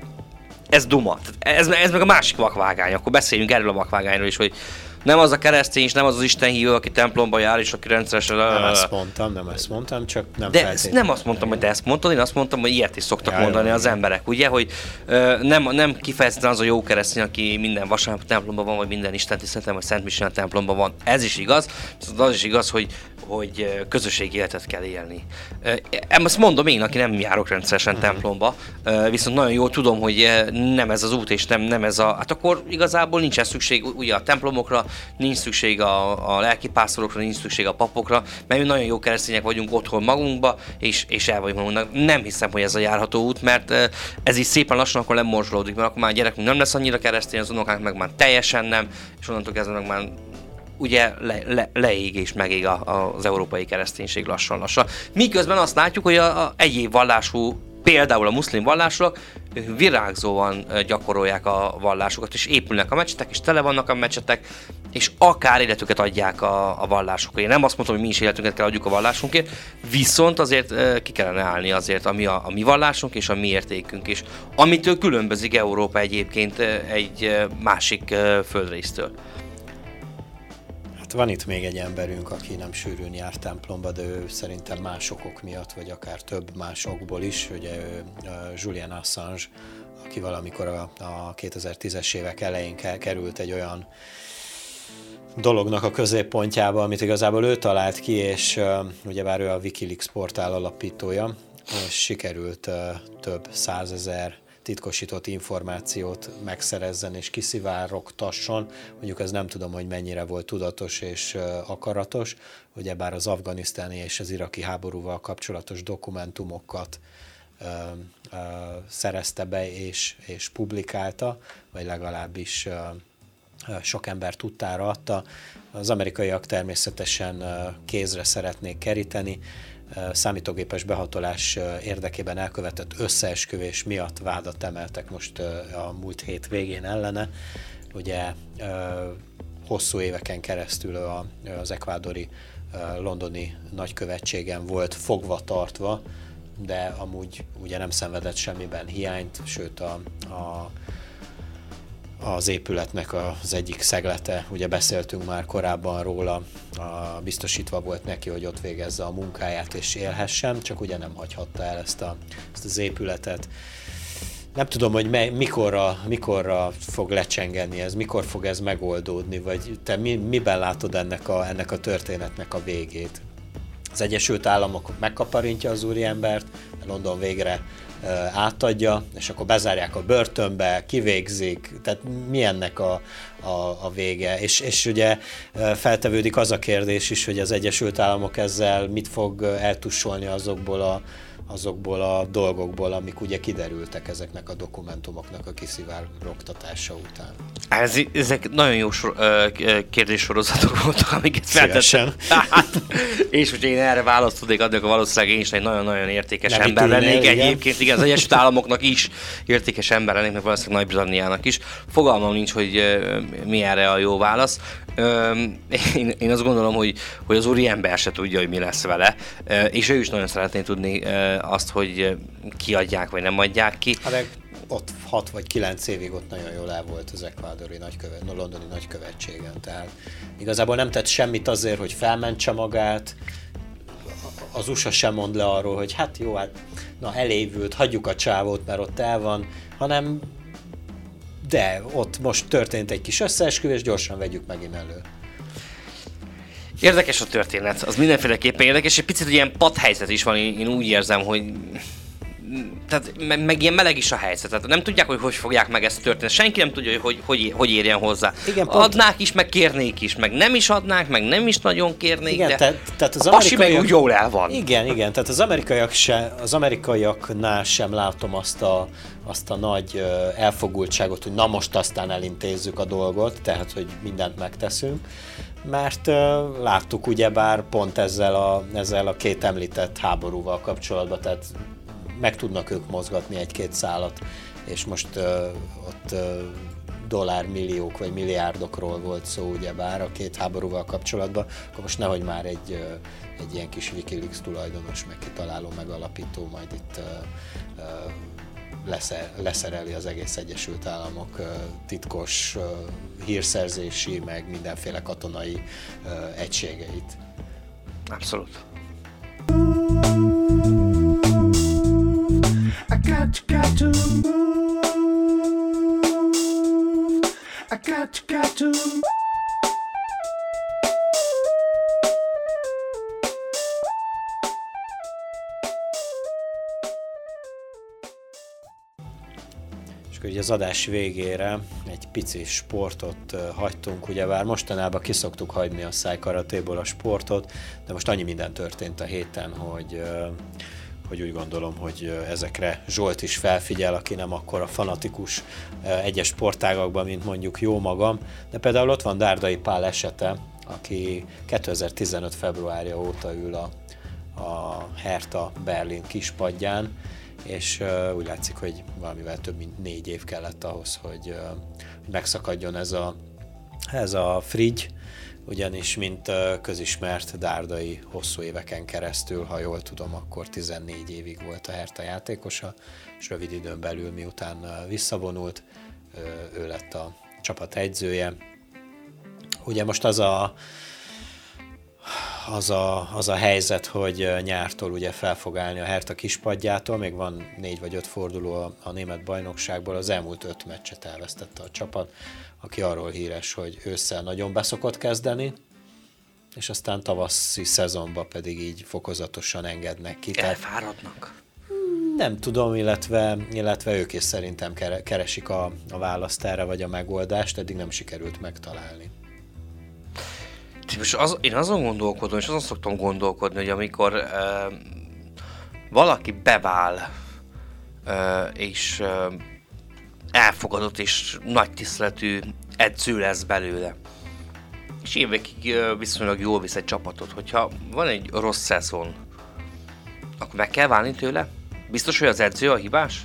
ez duma. Ez, ez meg a másik vakvágány. Akkor beszéljünk erről a vakvágányról is, hogy nem az a keresztény, és nem az az Isten hívő, aki templomba jár, és aki rendszeresen...
Nem ezt mondtam, nem ezt mondtam, csak nem
De nem azt mondtam, hogy te ezt mondtad, én azt mondtam, hogy ilyet is szoktak ja, mondani jó, az emberek, ugye, hogy uh, nem, nem kifejezetten az a jó keresztény, aki minden vasárnap templomban van, vagy minden Isten tiszteleten, vagy Szent Misén templomban van. Ez is igaz, viszont az is igaz, hogy hogy közösségi életet kell élni. Ezt mondom én, aki nem járok rendszeresen uh-huh. templomba, viszont nagyon jól tudom, hogy nem ez az út, és nem, nem ez a... Hát akkor igazából nincsen szükség ugye a templomokra, nincs szükség a, a lelkipásztorokra, nincs szükség a papokra, mert mi nagyon jó keresztények vagyunk otthon magunkba, és, és el vagyunk magunknak. Nem hiszem, hogy ez a járható út, mert ez is szépen lassan akkor lemorzsolódik, mert akkor már a gyerekünk nem lesz annyira keresztény, az unokánk meg már teljesen nem, és onnantól kezdve meg már ugye le, le, leég és megég a, a, az európai kereszténység lassan-lassan. Miközben azt látjuk, hogy a, a egyéb vallású például a muszlim vallások virágzóan gyakorolják a vallásokat, és épülnek a mecsetek, és tele vannak a mecsetek, és akár életüket adják a, a vallásokért. Én nem azt mondom, hogy mi is életünket kell adjuk a vallásunkért, viszont azért ki kellene állni azért, ami a, a mi vallásunk és a mi értékünk is, amitől különbözik Európa egyébként egy másik földrésztől.
Hát van itt még egy emberünk, aki nem sűrűn jár templomba, de ő szerintem más okok miatt, vagy akár több más okból is. Ugye ő Julian Assange, aki valamikor a, a 2010-es évek elején került egy olyan dolognak a középpontjába, amit igazából ő talált ki, és ugyebár ő a Wikileaks portál alapítója, és sikerült több százezer titkosított információt megszerezzen és kiszivárogtasson. Mondjuk ez nem tudom, hogy mennyire volt tudatos és akaratos, bár az afganisztáni és az iraki háborúval kapcsolatos dokumentumokat ö, ö, szerezte be és, és publikálta, vagy legalábbis ö, sok ember tudtára adta. Az amerikaiak természetesen kézre szeretnék keríteni, számítógépes behatolás érdekében elkövetett összeesküvés miatt vádat emeltek most a múlt hét végén ellene. Ugye hosszú éveken keresztül az ekvádori londoni nagykövetségen volt fogva tartva, de amúgy ugye nem szenvedett semmiben hiányt, sőt a, a az épületnek az egyik szeglete, ugye beszéltünk már korábban róla, a, biztosítva volt neki, hogy ott végezze a munkáját és élhessen, csak ugye nem hagyhatta el ezt, a, ezt az épületet. Nem tudom, hogy me, mikorra, mikorra fog lecsengeni ez, mikor fog ez megoldódni, vagy te mi, miben látod ennek a, ennek a történetnek a végét? Az Egyesült Államok megkaparintja az úriembert, London végre átadja, és akkor bezárják a börtönbe, kivégzik, tehát mi ennek a, a, a vége. És, és ugye feltevődik az a kérdés is, hogy az Egyesült Államok ezzel mit fog eltussolni azokból a azokból a dolgokból, amik ugye kiderültek ezeknek a dokumentumoknak a kiszivárogtatása után.
Ez, ezek nagyon jó sor, kérdéssorozatok voltak, amiket feltettem. Hát, és hogy én erre választ tudnék adni, akkor valószínűleg én is egy nagyon-nagyon értékes Nem ember lennék. Igen. Egyébként igen, az Egyesült Államoknak is értékes ember lennék, meg valószínűleg Nagy-Britanniának is. Fogalmam nincs, hogy mi erre a jó válasz. Én, én azt gondolom, hogy, hogy az úri ember se tudja, hogy mi lesz vele, és ő is nagyon szeretné tudni azt, hogy kiadják vagy nem adják ki.
Hát ott 6 vagy 9 évig ott nagyon jól el volt az ekvádori nagykövet, no, londoni nagykövetségen, tehát igazából nem tett semmit azért, hogy felmentse magát, az USA sem mond le arról, hogy hát jó, hát na elévült, hagyjuk a csávót, mert ott el van, hanem de ott most történt egy kis összeesküvés, gyorsan vegyük megint elő.
Érdekes a történet, az mindenféleképpen érdekes, egy picit ilyen padhelyzet is van, én úgy érzem, hogy tehát meg, meg ilyen meleg is a helyzet. Tehát nem tudják, hogy hogy fogják meg ezt történni. Senki nem tudja, hogy hogy, hogy érjen hozzá. Igen, pont. Adnák is, meg kérnék is, meg nem is adnák, meg nem is nagyon kérnék, igen, de te, tehát az amerikaiak... meg úgy jól el van.
Igen, igen, tehát az amerikaiak se, az amerikaiaknál sem látom azt a, azt a nagy elfogultságot, hogy na most aztán elintézzük a dolgot, tehát hogy mindent megteszünk mert uh, láttuk ugyebár pont ezzel a, ezzel a két említett háborúval kapcsolatban, tehát meg tudnak ők mozgatni egy-két szálat, és most uh, ott uh, dollármilliók vagy milliárdokról volt szó ugyebár a két háborúval kapcsolatban, akkor most nehogy már egy, uh, egy ilyen kis Wikileaks tulajdonos, meg kitaláló, megalapító majd itt uh, uh, leszereli az egész Egyesült Államok titkos hírszerzési, meg mindenféle katonai egységeit.
Abszolút.
I got, got to move. I got, got to move.
hogy az adás végére egy pici sportot hagytunk, ugye bár mostanában kiszoktuk hagyni a szájkaratéból a sportot, de most annyi minden történt a héten, hogy hogy úgy gondolom, hogy ezekre Zsolt is felfigyel, aki nem akkor a fanatikus egyes sportágakban, mint mondjuk jó magam, de például ott van Dárdai Pál esete, aki 2015. februárja óta ül a, a Hertha Berlin kispadján, és úgy látszik, hogy valamivel több mint négy év kellett ahhoz, hogy uh, megszakadjon ez a, ez a frigy, ugyanis, mint közismert Dárdai hosszú éveken keresztül, ha jól tudom, akkor 14 évig volt a Herta játékosa, és rövid időn belül, miután visszavonult, ő lett a csapat egyzője. Ugye most az a az a, az a helyzet, hogy nyártól ugye fel fog állni a Herta kispadjától, még van négy vagy öt forduló a, a német bajnokságból, az elmúlt öt meccset elvesztette a csapat, aki arról híres, hogy ősszel nagyon beszokott kezdeni, és aztán tavaszi szezonban pedig így fokozatosan engednek ki.
Elfáradnak?
Nem tudom, illetve, illetve ők is szerintem keresik a, a választ erre, vagy a megoldást, eddig nem sikerült megtalálni.
Most az, én azon gondolkodom, és azon szoktam gondolkodni, hogy amikor uh, valaki bevál, uh, és uh, elfogadott és nagy tiszteletű edző lesz belőle, és évekig viszonylag jól visz egy csapatot, hogyha van egy rossz szezon, akkor meg kell válni tőle? Biztos, hogy az edző a hibás?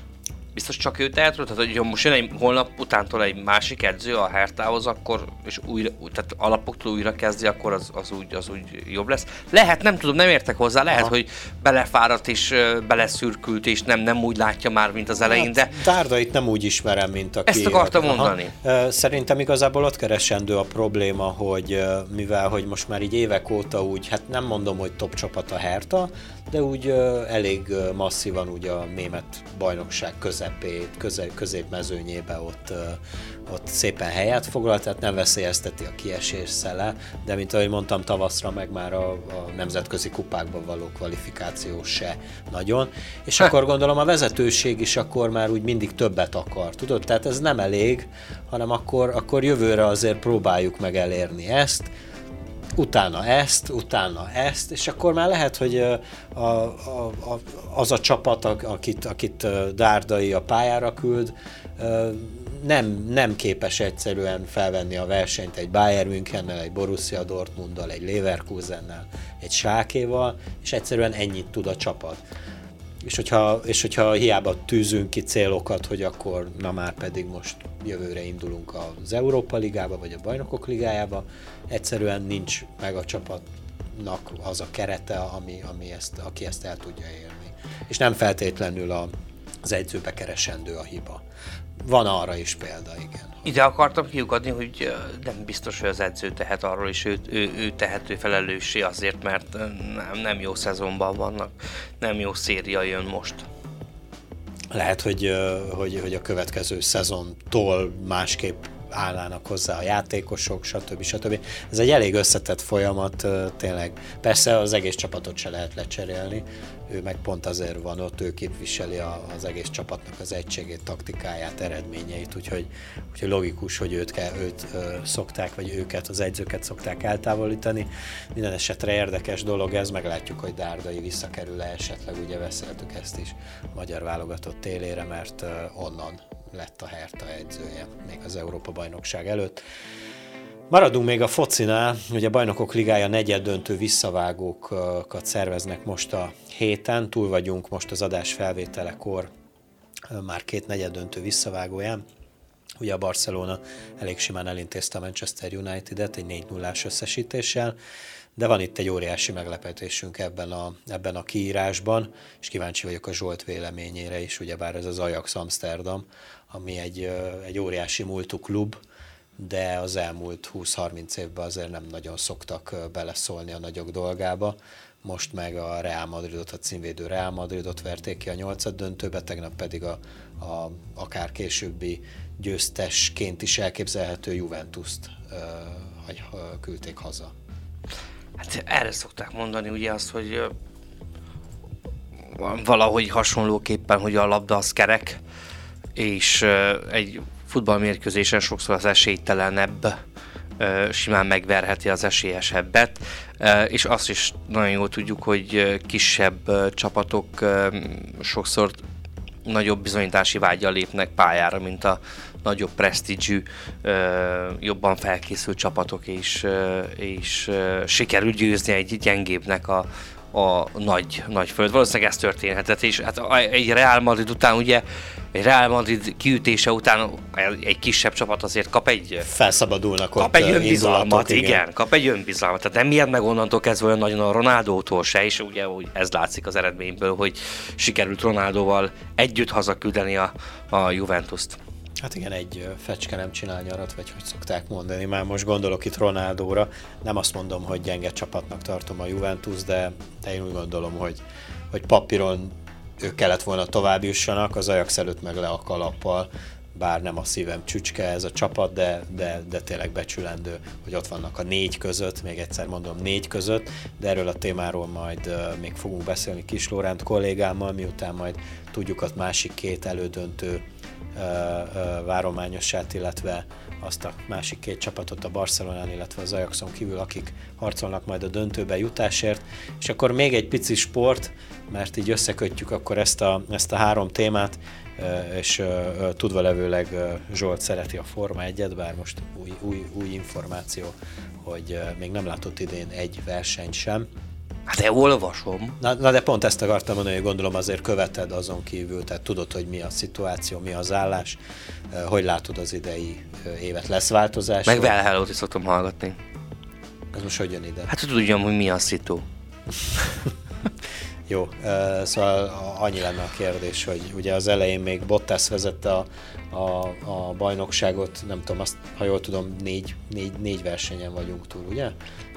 Biztos csak ő tehet tehát hogy most jön egy holnap utántól egy másik edző a Hertához, akkor, és újra, tehát alapoktól újra kezdi, akkor az, az, úgy, az úgy jobb lesz. Lehet, nem tudom, nem értek hozzá, lehet, Aha. hogy belefáradt és beleszürkült, és nem, nem úgy látja már, mint az elején, hát, de...
Dárdait nem úgy ismerem, mint aki...
Ezt akartam mondani.
Aha. Szerintem igazából ott keresendő a probléma, hogy mivel, hogy most már így évek óta úgy, hát nem mondom, hogy top csapat a Herta, de úgy elég masszívan úgy a német bajnokság közepét, köze, középmezőnyébe ott, ott szépen helyet foglalt, tehát nem veszélyezteti a kiesés szele, de mint ahogy mondtam, tavaszra meg már a, a nemzetközi kupákban való kvalifikáció se nagyon, és ha. akkor gondolom a vezetőség is akkor már úgy mindig többet akar, tudod? Tehát ez nem elég, hanem akkor, akkor jövőre azért próbáljuk meg elérni ezt, utána ezt, utána ezt, és akkor már lehet, hogy a, a, a, az a csapat, akit, akit Dárdai a pályára küld, nem, nem képes egyszerűen felvenni a versenyt egy Bayern Münchennel, egy Borussia Dortmunddal, egy Leverkusennel, egy Sákéval, és egyszerűen ennyit tud a csapat. És hogyha, és hogyha hiába tűzünk ki célokat, hogy akkor na már pedig most jövőre indulunk az Európa Ligába, vagy a Bajnokok Ligájába, egyszerűen nincs meg a csapatnak az a kerete, ami, ami ezt, aki ezt el tudja érni. És nem feltétlenül a, az edzőbe keresendő a hiba. Van arra is példa, igen.
Ide akartam kiukadni, hogy nem biztos, hogy az edző tehet arról is, ő, ő, ő tehető felelőssé azért, mert nem, nem jó szezonban vannak, nem jó széria jön most.
Lehet, hogy, hogy, hogy a következő szezontól másképp állnának hozzá a játékosok, stb. stb. Ez egy elég összetett folyamat, tényleg. Persze az egész csapatot se lehet lecserélni, ő meg pont azért van ott, ő képviseli az egész csapatnak az egységét, taktikáját, eredményeit, úgyhogy, úgyhogy logikus, hogy őt, kell, őt szokták, vagy őket, az egyzőket szokták eltávolítani. Minden esetre érdekes dolog ez, meglátjuk, hogy Dárdai visszakerül-e esetleg, ugye beszéltük ezt is magyar válogatott télére, mert onnan lett a Herta edzője, még az Európa bajnokság előtt. Maradunk még a focinál, ugye a Bajnokok Ligája negyed döntő visszavágókat szerveznek most a héten, túl vagyunk most az adás felvételekor már két negyed döntő visszavágóján. Ugye a Barcelona elég simán elintézte a Manchester United-et egy 4 0 összesítéssel, de van itt egy óriási meglepetésünk ebben a, ebben a kiírásban, és kíváncsi vagyok a Zsolt véleményére is, ugyebár ez az Ajax Amsterdam, ami egy, egy óriási múltú klub, de az elmúlt 20-30 évben azért nem nagyon szoktak beleszólni a nagyok dolgába. Most meg a Real Madridot, a címvédő Real Madridot verték ki a nyolcad döntőbe, tegnap pedig a, a akár későbbi győztesként is elképzelhető Juventus-t uh, küldték haza.
Hát erre szokták mondani ugye azt, hogy valahogy hasonlóképpen, hogy a labda az kerek, és egy futballmérkőzésen sokszor az esélytelenebb simán megverheti az esélyesebbet, és azt is nagyon jól tudjuk, hogy kisebb csapatok sokszor nagyobb bizonyítási vágyal lépnek pályára, mint a nagyobb presztígyű, jobban felkészült csapatok, és, és sikerül győzni egy gyengébbnek a, a nagy, nagy föld. Valószínűleg ez történhetett, és hát egy Real Madrid után ugye egy Real Madrid kiütése után egy kisebb csapat azért kap egy...
Felszabadulnak
Kap egy önbizalmat, igen. igen. kap egy önbizalmat. Tehát nem ilyen meg onnantól kezdve olyan nagyon a Ronaldótól se, és ugye hogy ez látszik az eredményből, hogy sikerült Ronaldóval együtt hazaküldeni a, a Juventus-t.
Hát igen, egy fecske nem csinál nyarat, vagy hogy szokták mondani. Már most gondolok itt Ronaldóra. Nem azt mondom, hogy gyenge csapatnak tartom a Juventus, de, de én úgy gondolom, hogy, hogy papíron ők kellett volna tovább jussanak, az Ajax előtt meg le a kalappal, bár nem a szívem csücske ez a csapat, de, de, de tényleg becsülendő, hogy ott vannak a négy között, még egyszer mondom négy között, de erről a témáról majd még fogunk beszélni Kis Lóránt kollégámmal, miután majd tudjuk a másik két elődöntő várományosát, illetve azt a másik két csapatot a Barcelonán, illetve az Ajaxon kívül, akik harcolnak majd a döntőbe jutásért. És akkor még egy pici sport, mert így összekötjük akkor ezt a, ezt a három témát, és tudva levőleg Zsolt szereti a Forma 1-et, bár most új, új, új információ, hogy még nem látott idén egy versenyt sem,
Hát de olvasom.
Na, na de pont ezt akartam mondani, hogy gondolom azért követed azon kívül, tehát tudod, hogy mi a szituáció, mi az állás, hogy látod az idei évet, lesz változás?
Meg Well hello is szoktam hallgatni.
Ez most hogy jön ide?
Hát tudjam, hogy mi a szitu.
Jó, szóval annyi lenne a kérdés, hogy ugye az elején még Bottas vezette a, a, a bajnokságot, nem tudom, azt, ha jól tudom, négy, négy, négy versenyen vagyunk túl, ugye?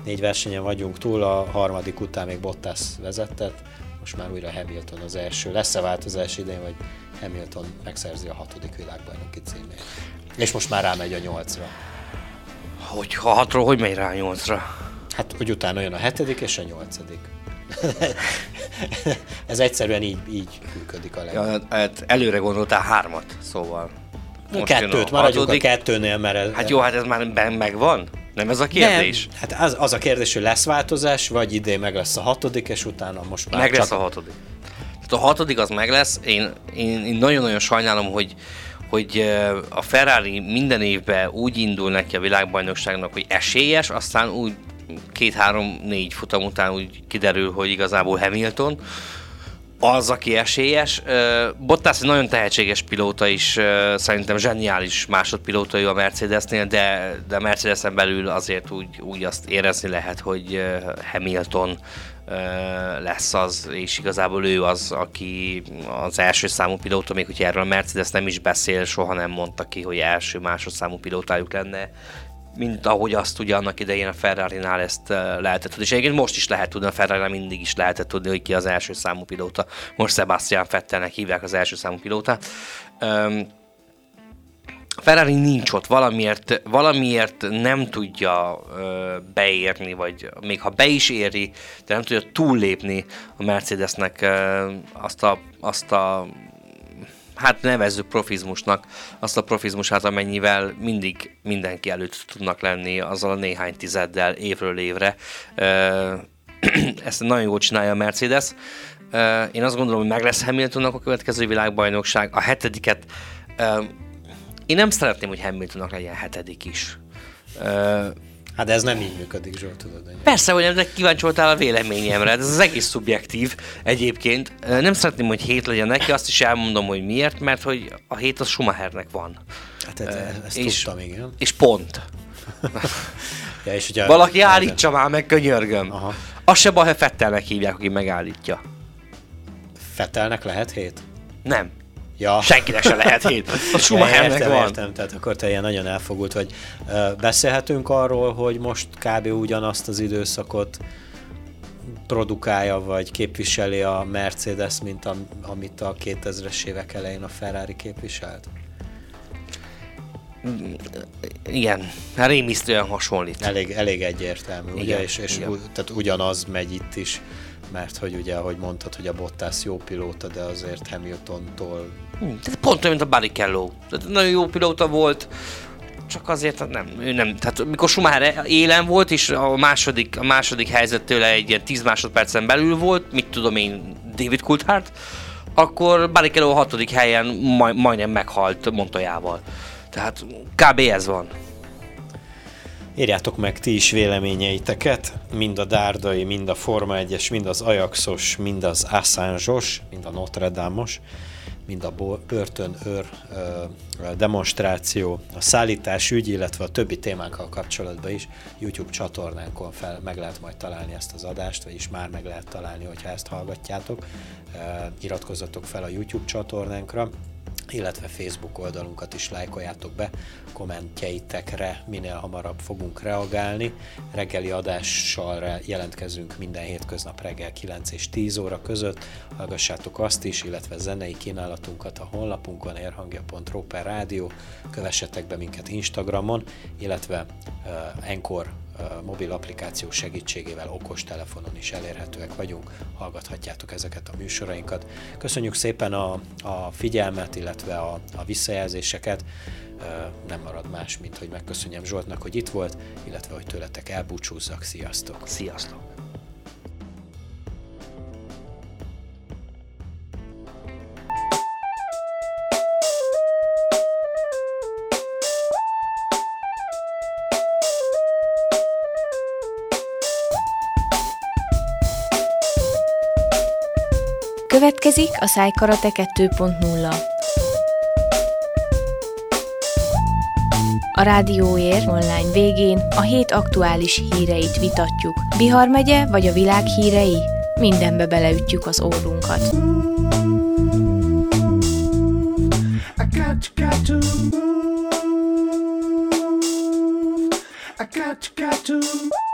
Négy versenyen vagyunk túl, a harmadik után még Bottas vezetett, most már újra Hamilton az első. Lesz-e változás idén, vagy Hamilton megszerzi a hatodik világbajnoki címét? És most már rámegy a nyolcra.
Hogy ha hatról, hogy megy rá a nyolcra?
Hát, hogy utána jön a hetedik és a nyolcadik. Ez egyszerűen így, így működik a legjobb.
Ja, hát előre gondoltál hármat, szóval.
Most Kettőt, maradjunk hatodik. a kettőnél, mert... Ez,
hát jó, hát ez már megvan? Nem ez a kérdés?
Nem. Hát az, az a kérdés, hogy lesz változás, vagy idén meg lesz a hatodik, és utána most már
Meg csak... lesz a hatodik. Tehát a hatodik az meg lesz. Én, én, én nagyon-nagyon sajnálom, hogy, hogy a Ferrari minden évben úgy indul neki a világbajnokságnak, hogy esélyes, aztán úgy két-három-négy futam után úgy kiderül, hogy igazából Hamilton az, aki esélyes. Bottas egy nagyon tehetséges pilóta is, szerintem zseniális másodpilóta ő a Mercedesnél, de, de Mercedesen belül azért úgy, úgy azt érezni lehet, hogy Hamilton lesz az, és igazából ő az, aki az első számú pilóta, még hogyha erről a Mercedes nem is beszél, soha nem mondta ki, hogy első másodszámú pilótájuk lenne mint ahogy azt ugye annak idején a Ferrari-nál ezt lehetett tudni. És egyébként most is lehet tudni, a ferrari mindig is lehetett tudni, hogy ki az első számú pilóta. Most Sebastian Vettelnek hívják az első számú pilótát. Um, Ferrari nincs ott, valamiért, valamiért nem tudja ö, beérni, vagy még ha be is éri, de nem tudja túllépni a Mercedesnek ö, azt a, azt a hát nevezzük profizmusnak, azt a profizmusát, amennyivel mindig mindenki előtt tudnak lenni azzal a néhány tizeddel évről évre. Ezt nagyon jól csinálja a Mercedes. Én azt gondolom, hogy meg lesz Hamiltonnak a következő világbajnokság. A hetediket én nem szeretném, hogy Hamiltonnak legyen hetedik is.
Hát de ez nem így működik, Zsolt, tudod. Ennyi.
Persze, hogy ennek kíváncsi voltál a véleményemre, ez az egész szubjektív egyébként. Nem szeretném, hogy hét legyen neki, azt is elmondom, hogy miért, mert hogy a hét az Schumachernek van.
Hát ez, ezt és, tudtam, igen.
És pont.
ja, és ugye
Valaki állítsa már meg, könyörgöm. Aha. Az se baj, ha Fettelnek hívják, aki megállítja.
Fettelnek lehet hét?
Nem. Ja. Senkinek se lehet hét. A Schumachernek
ja, van. Értem, tehát akkor te ilyen nagyon elfogult vagy. Beszélhetünk arról, hogy most kb. ugyanazt az időszakot produkálja, vagy képviseli a Mercedes, mint am, amit a 2000-es évek elején a Ferrari képviselt?
Igen, hát rémisztően hasonlít.
Elég, elég egyértelmű, igen, ugye? És, és igen. tehát ugyanaz megy itt is mert hogy ugye, ahogy mondtad, hogy a Bottas jó pilóta, de azért Hamiltontól...
Hmm, tehát pont olyan, mint a Barrichello. Tehát nagyon jó pilóta volt, csak azért nem, ő nem, tehát mikor Schumacher élen volt, és a második, a második helyzet tőle egy ilyen 10 másodpercen belül volt, mit tudom én, David Coulthard, akkor Barrichello a hatodik helyen maj, majdnem meghalt Montoyával. Tehát kb. ez van.
Írjátok meg ti is véleményeiteket, mind a Dárdai, mind a Forma 1-es, mind az Ajaxos, mind az Assange-os, mind a Notre Dame-os, mind a börtönőr demonstráció, a szállítás ügy, illetve a többi témánkkal kapcsolatban is YouTube csatornánkon fel meg lehet majd találni ezt az adást, vagyis már meg lehet találni, hogyha ezt hallgatjátok. Iratkozzatok fel a YouTube csatornánkra, illetve Facebook oldalunkat is lájkoljátok be, kommentjeitekre minél hamarabb fogunk reagálni. Reggeli adással jelentkezünk minden hétköznap reggel 9 és 10 óra között. Hallgassátok azt is, illetve zenei kínálatunkat a honlapunkon érhangja.ro per rádió. Kövessetek be minket Instagramon, illetve uh, Encore mobil applikáció segítségével okostelefonon is elérhetőek vagyunk, hallgathatjátok ezeket a műsorainkat. Köszönjük szépen a, a figyelmet, illetve a, a visszajelzéseket. Nem marad más, mint hogy megköszönjem Zsoltnak, hogy itt volt, illetve hogy tőletek elbúcsúzzak. Sziasztok!
Sziasztok!
Következik a Szájkarate 2.0. A Rádióér online végén a hét aktuális híreit vitatjuk. Bihar megye vagy a világ hírei? Mindenbe beleütjük az órunkat. Got to move.